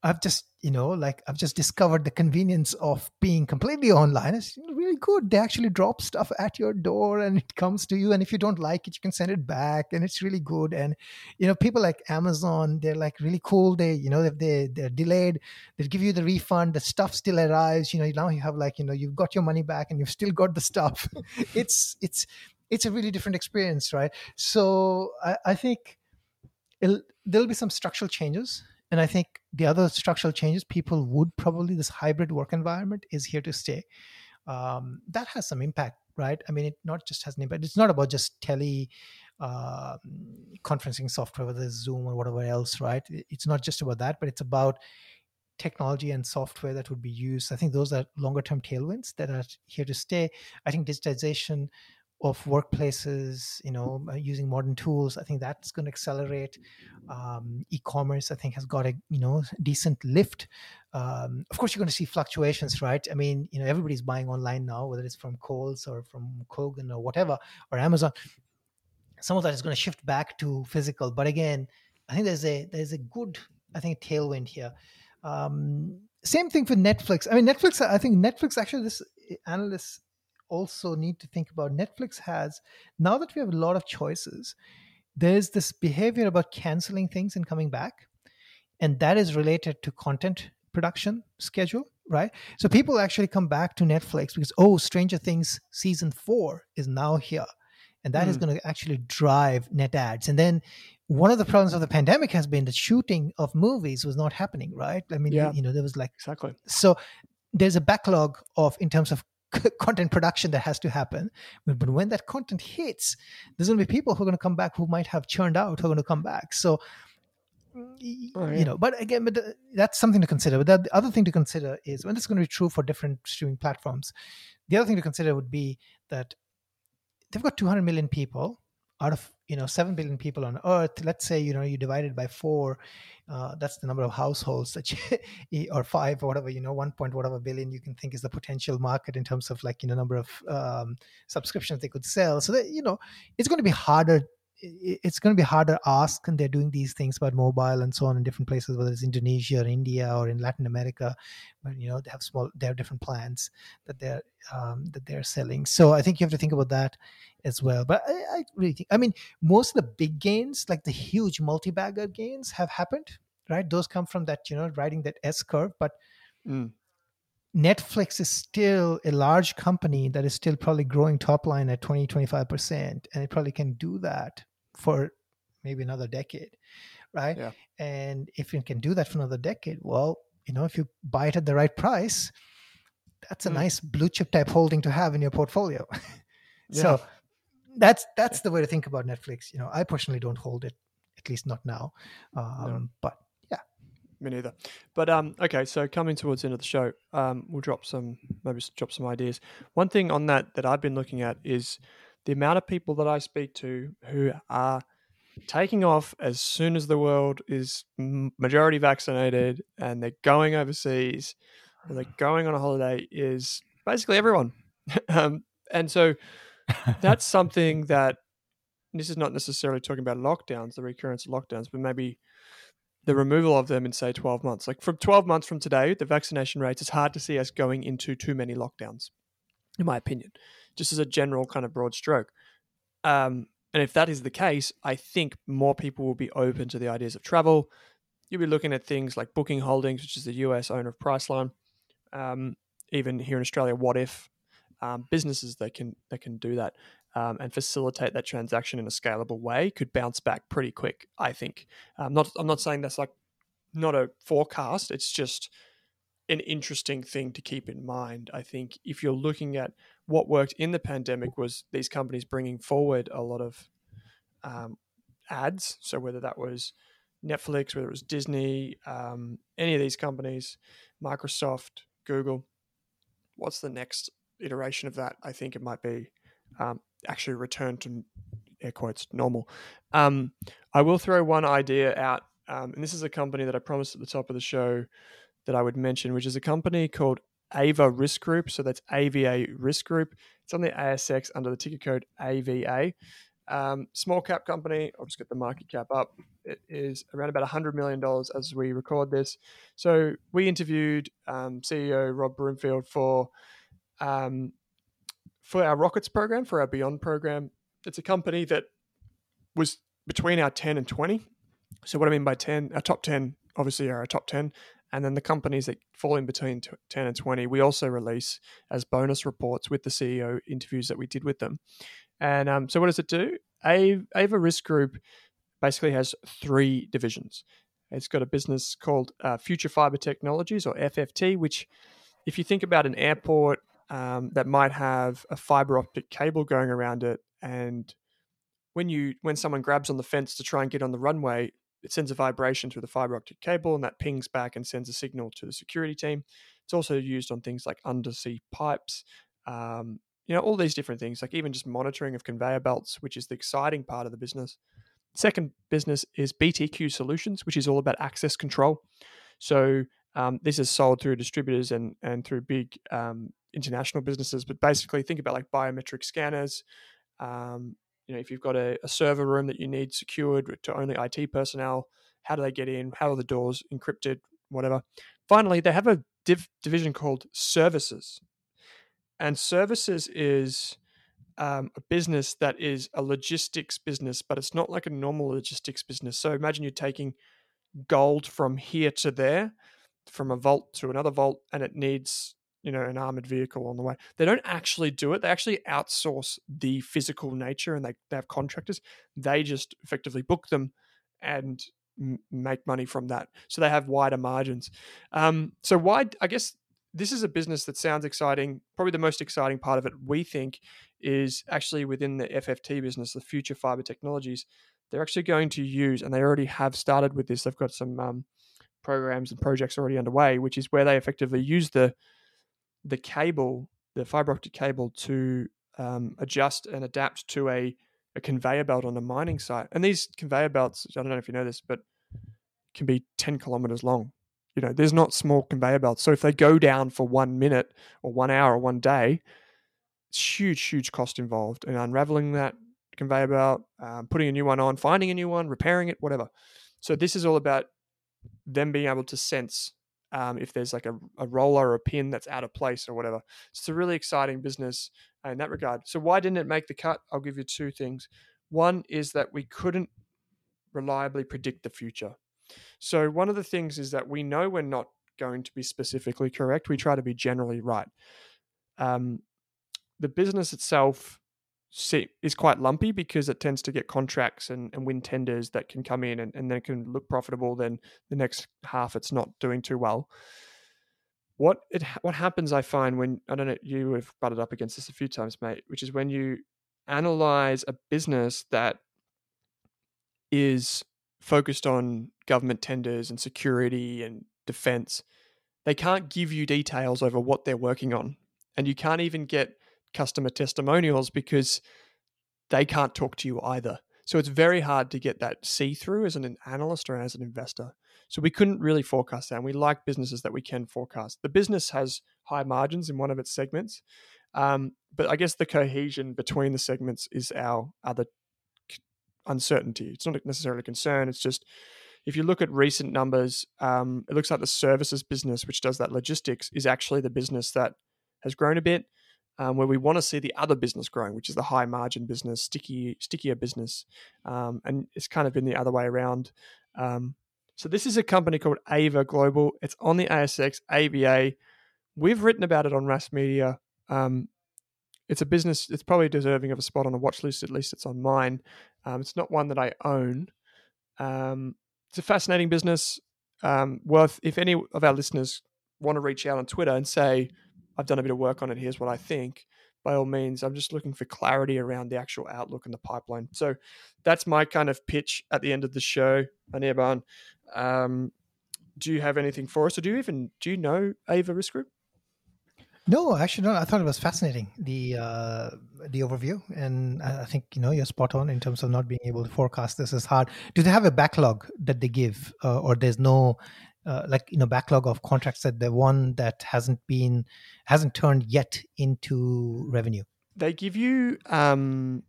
I've just, you know, like I've just discovered the convenience of being completely online. It's really good. They actually drop stuff at your door and it comes to you. And if you don't like it, you can send it back and it's really good. And, you know, people like Amazon, they're like really cool. They, you know, they, they're delayed, they give you the refund, the stuff still arrives. You know, now you have like, you know, you've got your money back and you've still got the stuff. it's, it's, it's a really different experience, right? So I, I think there'll be some structural changes and I think the other structural changes, people would probably, this hybrid work environment is here to stay. Um, that has some impact, right? I mean, it not just has an impact. It's not about just tele uh, conferencing software, whether it's Zoom or whatever else, right? It's not just about that, but it's about technology and software that would be used. I think those are longer term tailwinds that are here to stay. I think digitization of workplaces, you know, uh, using modern tools, I think that's going to accelerate. Um, e-commerce, I think, has got a you know decent lift. Um, of course, you're going to see fluctuations, right? I mean, you know, everybody's buying online now, whether it's from Kohl's or from Kogan or whatever, or Amazon. Some of that is going to shift back to physical, but again, I think there's a there's a good I think tailwind here. Um, same thing for Netflix. I mean, Netflix. I think Netflix actually this analysts also need to think about Netflix has now that we have a lot of choices, there's this behavior about canceling things and coming back. And that is related to content production schedule, right? So people actually come back to Netflix because, oh, Stranger Things season four is now here. And that mm. is hmm. going to actually drive net ads. And then one of the problems of the pandemic has been the shooting of movies was not happening, right? I mean, yeah. you know, there was like exactly. So there's a backlog of in terms of content production that has to happen. But, but when that content hits, there's going to be people who are going to come back who might have churned out who are going to come back. So, oh, yeah. you know, but again, but that's something to consider. But the, the other thing to consider is when it's going to be true for different streaming platforms. The other thing to consider would be that they've got 200 million people out of you know 7 billion people on earth let's say you know you divide it by 4 uh, that's the number of households that you, or 5 or whatever you know 1 point whatever billion you can think is the potential market in terms of like you know number of um, subscriptions they could sell. So that you know it's going to be harder it's going to be harder to ask and they're doing these things about mobile and so on in different places whether it's indonesia or india or in latin america but you know they have small they have different plans that they're um, that they're selling. So i think you have to think about that as well. But I, I really think i mean most of the big gains like the huge multi-bagger gains have happened right? Those come from that you know riding that s curve but mm. Netflix is still a large company that is still probably growing top line at 20, 25%. And it probably can do that for maybe another decade. Right. Yeah. And if it can do that for another decade, well, you know, if you buy it at the right price, that's a mm. nice blue chip type holding to have in your portfolio. yeah. So that's that's the way to think about Netflix. You know, I personally don't hold it, at least not now. Um, no. But me neither. But um, okay, so coming towards the end of the show, um, we'll drop some maybe drop some ideas. One thing on that that I've been looking at is the amount of people that I speak to who are taking off as soon as the world is majority vaccinated and they're going overseas or they're going on a holiday is basically everyone. um, and so that's something that this is not necessarily talking about lockdowns, the recurrence of lockdowns, but maybe the removal of them in say 12 months. Like from 12 months from today, the vaccination rates, it's hard to see us going into too many lockdowns, in my opinion, just as a general kind of broad stroke. Um, and if that is the case, I think more people will be open to the ideas of travel. You'll be looking at things like Booking Holdings, which is the US owner of Priceline. Um, even here in Australia, Wotif um, businesses that can that can do that um, and facilitate that transaction in a scalable way could bounce back pretty quick. I think. Um, not I'm not saying that's like not a forecast. It's just an interesting thing to keep in mind. I think if you're looking at what worked in the pandemic was these companies bringing forward a lot of um, ads. So whether that was Netflix, whether it was Disney, um, any of these companies, Microsoft, Google. What's the next iteration of that? I think it might be um, actually return to air quotes normal. Um, I will throw one idea out, um, and this is a company that I promised at the top of the show that I would mention, which is a company called Ava Risk Group. So that's AVA Risk Group. It's on the ASX under the ticker code AVA. Um, small cap company. I'll just get the market cap up. It is around about $100 million as we record this. So we interviewed um, CEO Rob Broomfield for um, for our Rockets program, for our Beyond program, it's a company that was between our 10 and 20. So, what I mean by 10, our top 10 obviously are our top 10. And then the companies that fall in between 10 and 20, we also release as bonus reports with the CEO interviews that we did with them. And um, so, what does it do? Ava Risk Group basically has three divisions. It's got a business called uh, Future Fiber Technologies or FFT, which, if you think about an airport um, that might have a fiber optic cable going around it, and when you when someone grabs on the fence to try and get on the runway, it sends a vibration through the fiber optic cable, and that pings back and sends a signal to the security team. It's also used on things like undersea pipes, um, you know, all these different things, like even just monitoring of conveyor belts, which is the exciting part of the business. Second business is BTQ Solutions, which is all about access control. So um, this is sold through distributors and and through big um, international businesses. But basically, think about like biometric scanners. Um, you know, if you've got a, a, server room that you need secured to only IT personnel, how do they get in? How are the doors encrypted? Whatever. Finally, they have a div- division called services, and services is um, a business that is a logistics business, but it's not like a normal logistics business. So imagine you're taking gold from here to there, from a vault to another vault, and it needs you know an armored vehicle on the way. They don't actually do it. They actually outsource the physical nature, and they, they have contractors. They just effectively book them and m- make money from that. So they have wider margins. Um, so why? I guess this is a business that sounds exciting. Probably the most exciting part of it, we think, is actually within the FFT business, the Future Fiber Technologies. They're actually going to use, and they already have started with this. They've got some um, programs and projects already underway, which is where they effectively use the the cable, the fiber optic cable, to um, adjust and adapt to a, a conveyor belt on a mining site. And these conveyor belts, I don't know if you know this, but can be 10 kilometers long. You know, there's not small conveyor belts. So if they go down for one minute or one hour or one day, it's huge, huge cost involved in unraveling that conveyor belt, um, putting a new one on, finding a new one, repairing it, whatever. So this is all about them being able to sense um, if there's like a, a roller or a pin that's out of place or whatever. It's a really exciting business in that regard. So why didn't it make the cut? I'll give you two things. One is that we couldn't reliably predict the future. So one of the things is that we know we're not going to be specifically correct. We try to be generally right. Um, the business itself is quite lumpy because it tends to get contracts and, and win tenders that can come in and, and then it can look profitable. Then the next half it's not doing too well. What it what happens I find when I don't know you have butted up against this a few times, mate, which is when you analyze a business that is focused on government tenders and security and defense, they can't give you details over what they're working on. And you can't even get customer testimonials because they can't talk to you either. So it's very hard to get that see through as an analyst or as an investor. So we couldn't really forecast that. And we like businesses that we can forecast. The business has high margins in one of its segments. Um, but I guess the cohesion between the segments is our other uncertainty. It's not necessarily a concern. It's just if you look at recent numbers, um, it looks like the services business, which does that logistics, is actually the business that has grown a bit um, where we want to see the other business growing, which is the high margin business, sticky, stickier business, um, and it's kind of been the other way around. Um, so this is a company called Ava Global. It's on the ASX, AVA. We've written about it on Rask Media. Um, it's a business. It's probably deserving of a spot on a watch list. At least it's on mine. Um, it's not one that I own. Um, it's a fascinating business. worth if any of our listeners want to reach out on Twitter and say I've done a bit of work on it. Here's what I think. By all means, I'm just looking for clarity around the actual outlook and the pipeline. So that's my kind of pitch at the end of the show, Anirban. Um, do you have anything for us, or do you even do you know Ava Risk Group? No, actually, no. I thought it was fascinating the uh, the overview, and I think you know you're spot on in terms of not being able to forecast this is hard. Do they have a backlog that they give, uh, or there's no uh, like you know backlog of contracts that the one that hasn't been hasn't turned yet into revenue? They give you um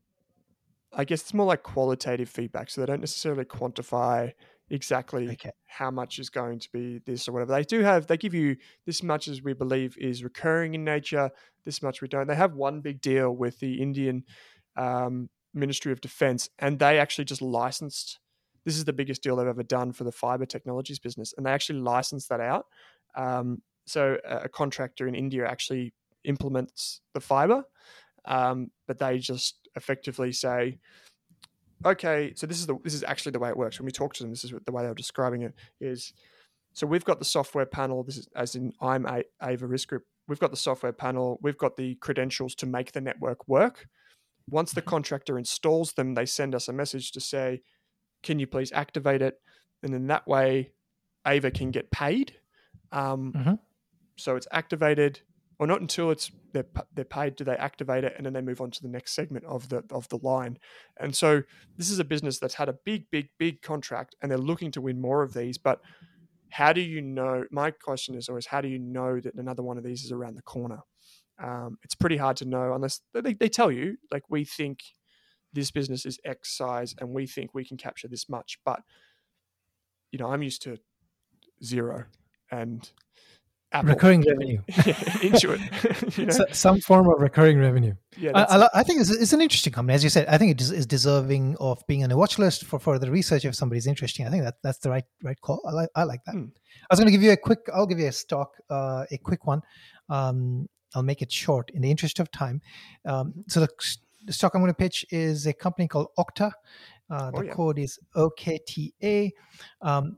i guess it's more like qualitative feedback so they don't necessarily quantify exactly okay. how much is going to be this or whatever. They do have they give you this much as we believe is recurring in nature this much we don't. They have one big deal with the indian um, ministry of defense and they actually just licensed this is the biggest deal they've ever done for the fiber technologies business, and they actually license that out. Um, so a contractor in India actually implements the fiber, um, but they just effectively say, okay, so this is the this is actually the way it works. When we talk to them, this is the way they were describing it. Is so we've got the software panel. This is as in I'm a Ava Risk Group. We've got the software panel. We've got the credentials to make the network work. Once the mm-hmm. contractor installs them, they send us a message to say can you please activate it? And then that way, Ava can get paid. Um, mm-hmm. So it's activated, or not until it's they're they're paid do they activate it, and then they move on to the next segment of the of the line. And so this is a business that's had a big, big, big contract, and they're looking to win more of these. But how do you know? My question is always, how do you know that another one of these is around the corner? Um, it's pretty hard to know unless they, they tell you, like we think this business is X size and we think we can capture this much. But you know, I'm used to Xero and Apple. recurring revenue. Intuit. you know? so, some form of recurring revenue. Yeah, I, I, I, think it's, it's, an interesting company. As you said, I think it is deserving of being on a watch list for further research if somebody's interesting. I think that that's the right right call. I like I like that. Hmm. I was going to give you a quick. I'll give you a stock, uh, a quick one. Um, I'll make it short in the interest of time. Um, so the, the, stock I'm going to pitch is a company called Okta. Uh, the oh, yeah. code is OKTA. Um,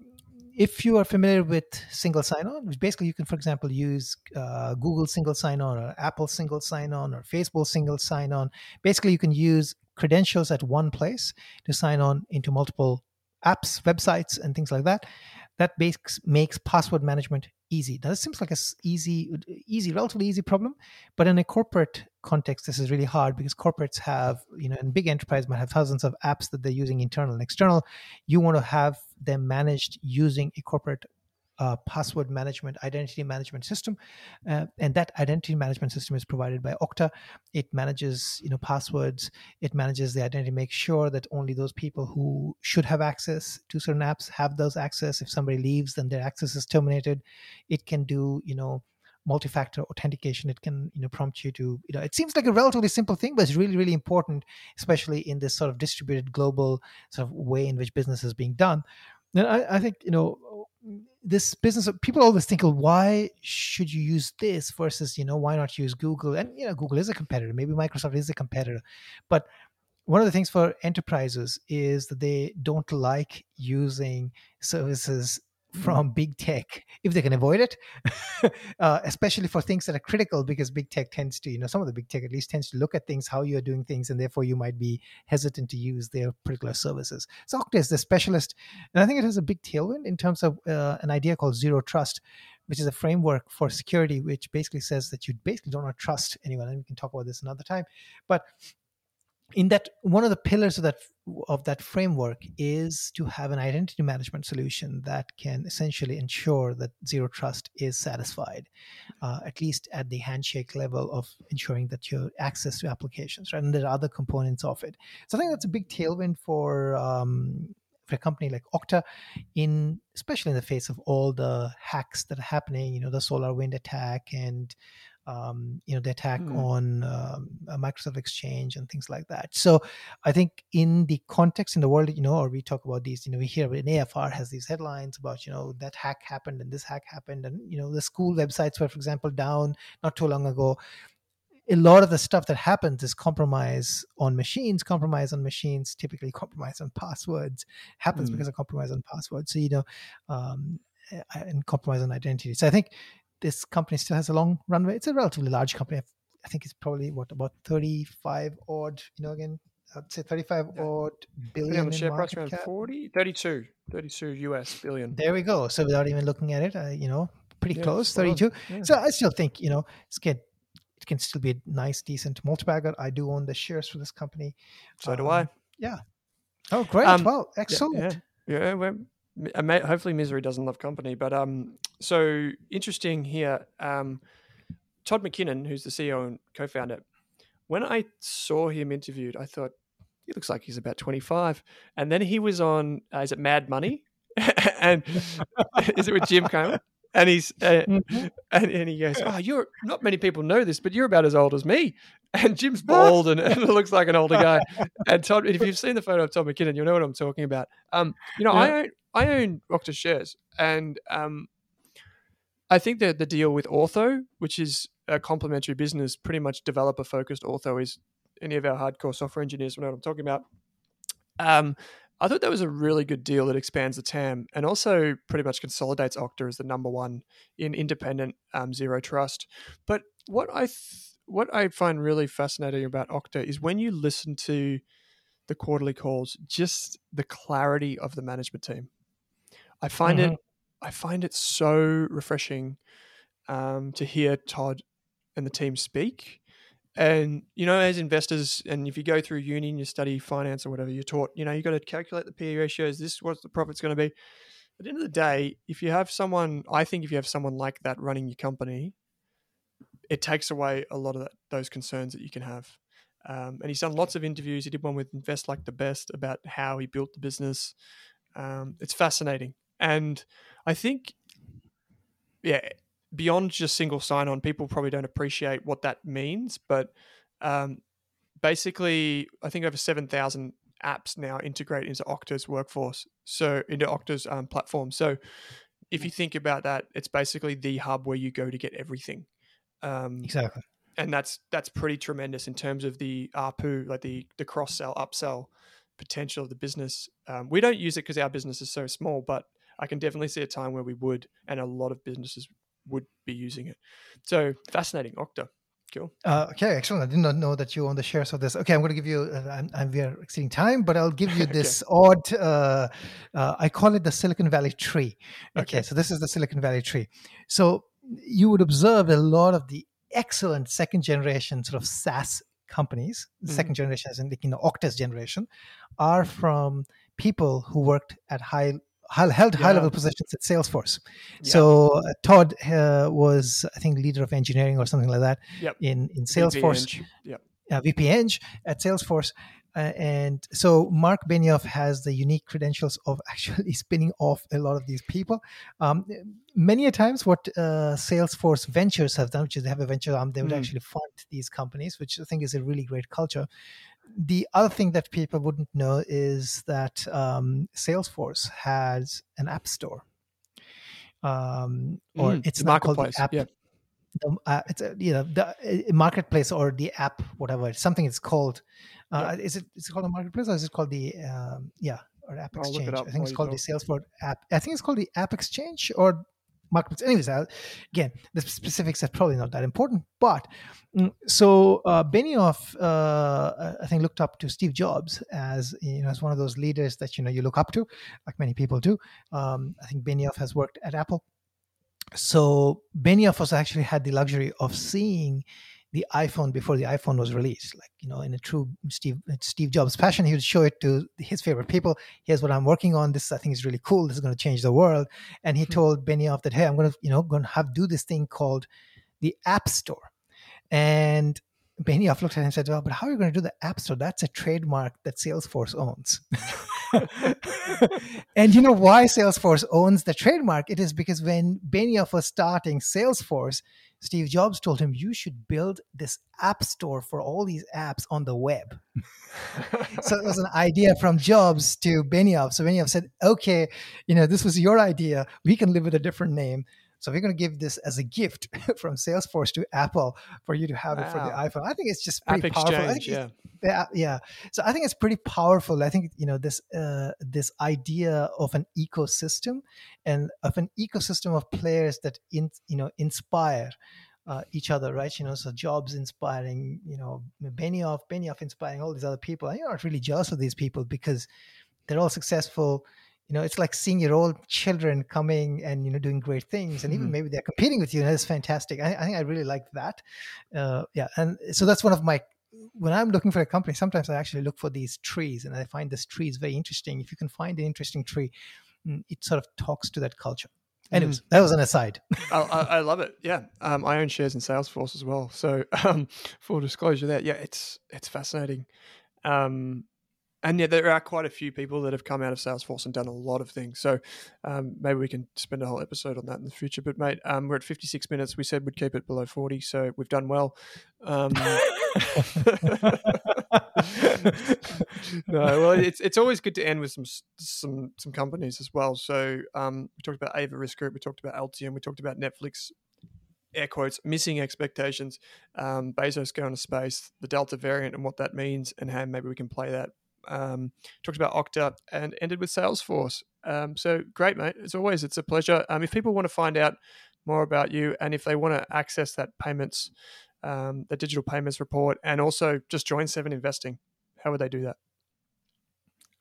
if you are familiar with single sign-on, which basically you can, for example, use uh, Google single sign-on or Apple single sign-on or Facebook single sign-on. Basically, you can use credentials at one place to sign on into multiple apps, websites, and things like that. That makes makes password management easy. Now, this seems like a easy, easy, relatively easy problem, but in a corporate context, this is really hard because corporates have, you know, and big enterprise might have thousands of apps that they're using internal and external. You want to have them managed using a corporate uh, password management, identity management system, uh, and that identity management system is provided by Okta. It manages, you know, passwords. It manages the identity, makes sure that only those people who should have access to certain apps have those access. If somebody leaves, then their access is terminated. It can do, you know, multi-factor authentication it can you know prompt you to you know it seems like a relatively simple thing but it's really really important especially in this sort of distributed global sort of way in which business is being done and I, I think you know this business people always think well, why should you use this versus you know why not use google and you know google is a competitor maybe microsoft is a competitor but one of the things for enterprises is that they don't like using services. From big tech if they can avoid it uh, especially for things that are critical because big tech tends to you know some of the big tech at least tends to look at things how you're doing things and therefore you might be hesitant to use their particular services. So okta is the specialist and i think it has a big tailwind in terms of uh, an idea called zero trust which is a framework for security which basically says that you basically do not want to trust anyone and we can talk about this another time. But in that one of the pillars of that of that framework is to have an identity management solution that can essentially ensure that zero trust is satisfied uh, at least at the handshake level of ensuring that your access to applications right? And there are other components of it. So i think that's a big tailwind for um, for a company like Okta, in especially in the face of all the hacks that are happening, you know, the solar wind attack and um, you know, the attack mm. on um, Microsoft Exchange and things like that. So I think in the context in the world, you know, or we talk about these, you know, we hear in AFR has these headlines about, you know, that hack happened and this hack happened, and you know, the school websites were, for example, down not too long ago. A lot of the stuff that happens is compromise on machines. Compromise on machines, typically compromise on passwords, happens mm. because of compromise on passwords. So you know, um, and compromise on identity. So I think this company still has a long runway. It's a relatively large company. I think it's probably what about 35 odd, you know, again, I'd say 35 yeah. odd billion. on the share price around cap. 40, 32, 32 US billion. There we go. So without even looking at it, uh, you know, pretty yeah, close, 32. Yeah. So I still think, you know, it's good. It can still be a nice, decent multiplier. I do own the shares for this company. So um, do I. Yeah. Oh, great. Um, well, excellent. Yeah, yeah hopefully misery doesn't love company but um so interesting here um todd mckinnon who's the ceo and co-founder when i saw him interviewed i thought he looks like he's about 25 and then he was on uh, is it mad money and is it with jim Cramer? and he's uh, mm-hmm. and, and he goes oh you're not many people know this but you're about as old as me and jim's bald and, and looks like an older guy and todd if you've seen the photo of todd mckinnon you'll know what i'm talking about um you know yeah. i own I own Okta shares, and um, I think that the deal with Auth0, which is a complementary business, pretty much developer focused. Auth0 is any of our hardcore software engineers know what I'm talking about. Um, I thought that was a really good deal that expands the TAM and also pretty much consolidates Okta as the number one in independent um, zero trust. But what I th- what I find really fascinating about Okta is when you listen to the quarterly calls, just the clarity of the management team. I find mm-hmm. it I find it so refreshing um, to hear Todd and the team speak. And you know, as investors, and if you go through uni and you study finance or whatever, you're taught, you know, you got to calculate the PE ratios. This is what the profit's going to be. At the end of the day, if you have someone, I think if you have someone like that running your company, it takes away a lot of that, those concerns that you can have. Um, and he's done lots of interviews. He did one with Invest Like the Best about how he built the business. Um, it's fascinating. And I think, yeah, beyond just single sign on, people probably don't appreciate what that means. But um, basically, I think over 7,000 apps now integrate into Okta's workforce, so into Okta's um, platform. So if you think about that, it's basically the hub where you go to get everything. Um, exactly. And that's that's pretty tremendous in terms of the ARPU, like the the cross sell, upsell potential of the business. Um, we don't use it because our business is so small, but I can definitely see a time where we would, and a lot of businesses would be using it. So fascinating, Okta. Cool. Uh, okay, excellent. I did not know that you own the shares of this. Okay, I'm going to give you. Uh, I'm, I'm, we are exceeding time, but I'll give you this okay. odd. Uh, uh, I call it the Silicon Valley tree. Okay, okay, so this is the Silicon Valley tree. So you would observe a lot of the excellent second generation sort of SaaS companies, mm-hmm. second generation as in the you know, Okta's generation, are from people who worked at high held high level positions at Salesforce. Yeah. So uh, Todd uh, was, I think, leader of engineering or something like that yep. in in Salesforce. Yeah, uh, VP Eng at Salesforce. Uh, and so Mark Benioff has the unique credentials of actually spinning off a lot of these people. Um, many a times, what uh, Salesforce Ventures have done, which is they have a venture arm, they would mm. actually fund these companies, which I think is a really great culture the other thing that people wouldn't know is that um, Salesforce has an app store, um, or mm, it's not called the app. Yeah. The, uh, it's a, you know the uh, marketplace or the app, whatever. something it's called. Uh, yeah. Is it is it called a marketplace or is it called the um, yeah or app exchange? I think it's called the Salesforce app. I think it's called the app exchange or marketplace. Anyways, I'll, again, the specifics are probably not that important. But mm, so uh, Benioff, uh, I think, looked up to Steve Jobs as you know as one of those leaders that you know you look up to, like many people do. Um, I think Benioff has worked at Apple. So Benioff was actually had the luxury of seeing the iPhone before the iPhone was released. Like, you know, in a true Steve Steve Jobs fashion, he would show it to his favorite people. Here's what I'm working on. This I think is really cool. This is going to change the world. And he hmm. told Benioff that, hey, I'm going to, you know, going to have do this thing called the App Store. And Benioff looked at him and said, Well, but how are you going to do the App Store? That's a trademark that Salesforce owns. and you know why Salesforce owns the trademark? It is because when Benioff was starting Salesforce, Steve Jobs told him, You should build this app store for all these apps on the web. so it was an idea from Jobs to Benioff. So Benioff said, Okay, you know, this was your idea. We can live with a different name. So we're going to give this as a gift from Salesforce to Apple for you to have wow. it for the iPhone. I think it's just pretty App powerful. Exchange, yeah. yeah, yeah. So I think it's pretty powerful. I think you know this uh, this idea of an ecosystem and of an ecosystem of players that in, you know inspire. Uh, each other, right? You know, so Jobs inspiring, you know, Benioff, Benioff inspiring all these other people. And you're not really jealous of these people because they're all successful you know it's like seeing your old children coming and you know doing great things and even mm-hmm. maybe they're competing with you and it's fantastic. I, I, think i really like that. Uh, yeah and so that's one of my when i'm looking for a company sometimes i actually look for these trees and i find this tree is very interesting. If you can find an interesting tree mm, it sort of talks to that culture. Anyways mm. that was an aside. I, I, love it. Yeah um, i own shares in salesforce as well. So um, full disclosure there. Yeah it's it's fascinating. Um, and yeah, there are quite a few people that have come out of Salesforce and done a lot of things. So um, maybe we can spend a whole episode on that in the future. But mate, um, we're at 56 minutes. We said we'd keep it below 40, so we've done well. Um, no, well, it's it's always good to end with some some some companies as well. So um, we talked about Ava Risk Group, we talked about Altium, we talked about Netflix. Air quotes, missing expectations. Um, Bezos going to space, the Delta variant, and what that means, and how maybe we can play that um, talked about Okta, and ended with Salesforce. Um, so great, mate. As always, it's a pleasure. Um, if people want to find out more about you and if they want to access that payments, um, the digital payments report, and also just join Seven Investing, how would they do that?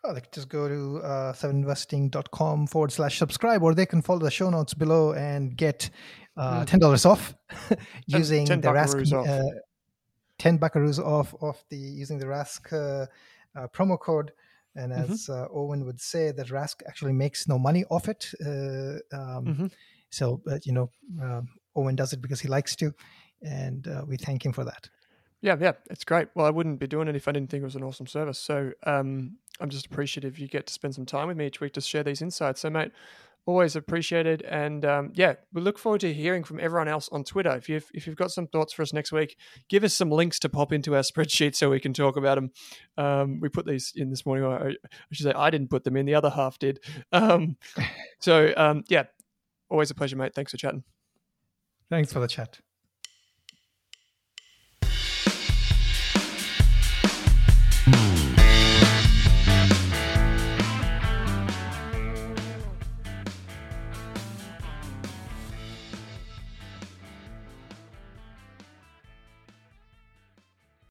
Oh, they can just go to uh, seveninvesting.com forward slash subscribe, or they can follow the show notes below and get uh, mm. $10 off using 10, 10 the Rask. Uh, 10 buckaroos off of the using the Rask uh, uh, promo code. And mm-hmm. as mm-hmm. Owen would say, that Rask actually makes no money off it. Um, mm-hmm. So, you know, um, Owen does it because he likes to. And we thank him for that. Yeah, yeah, it's great. Well, I wouldn't be doing it if I didn't think it was an awesome service. So um, I'm just appreciative you get to spend some time with me each week to share these insights. So, mate, always appreciated. And um, yeah, we look forward to hearing from everyone else on Twitter. If you've if you've got some thoughts for us next week, give us some links to pop into our spreadsheet so we can talk about them. Um, we put these in this morning. I should say I didn't put them in; the other half did. Um, so um, yeah, always a pleasure, mate. Thanks for chatting. Thanks for the chat.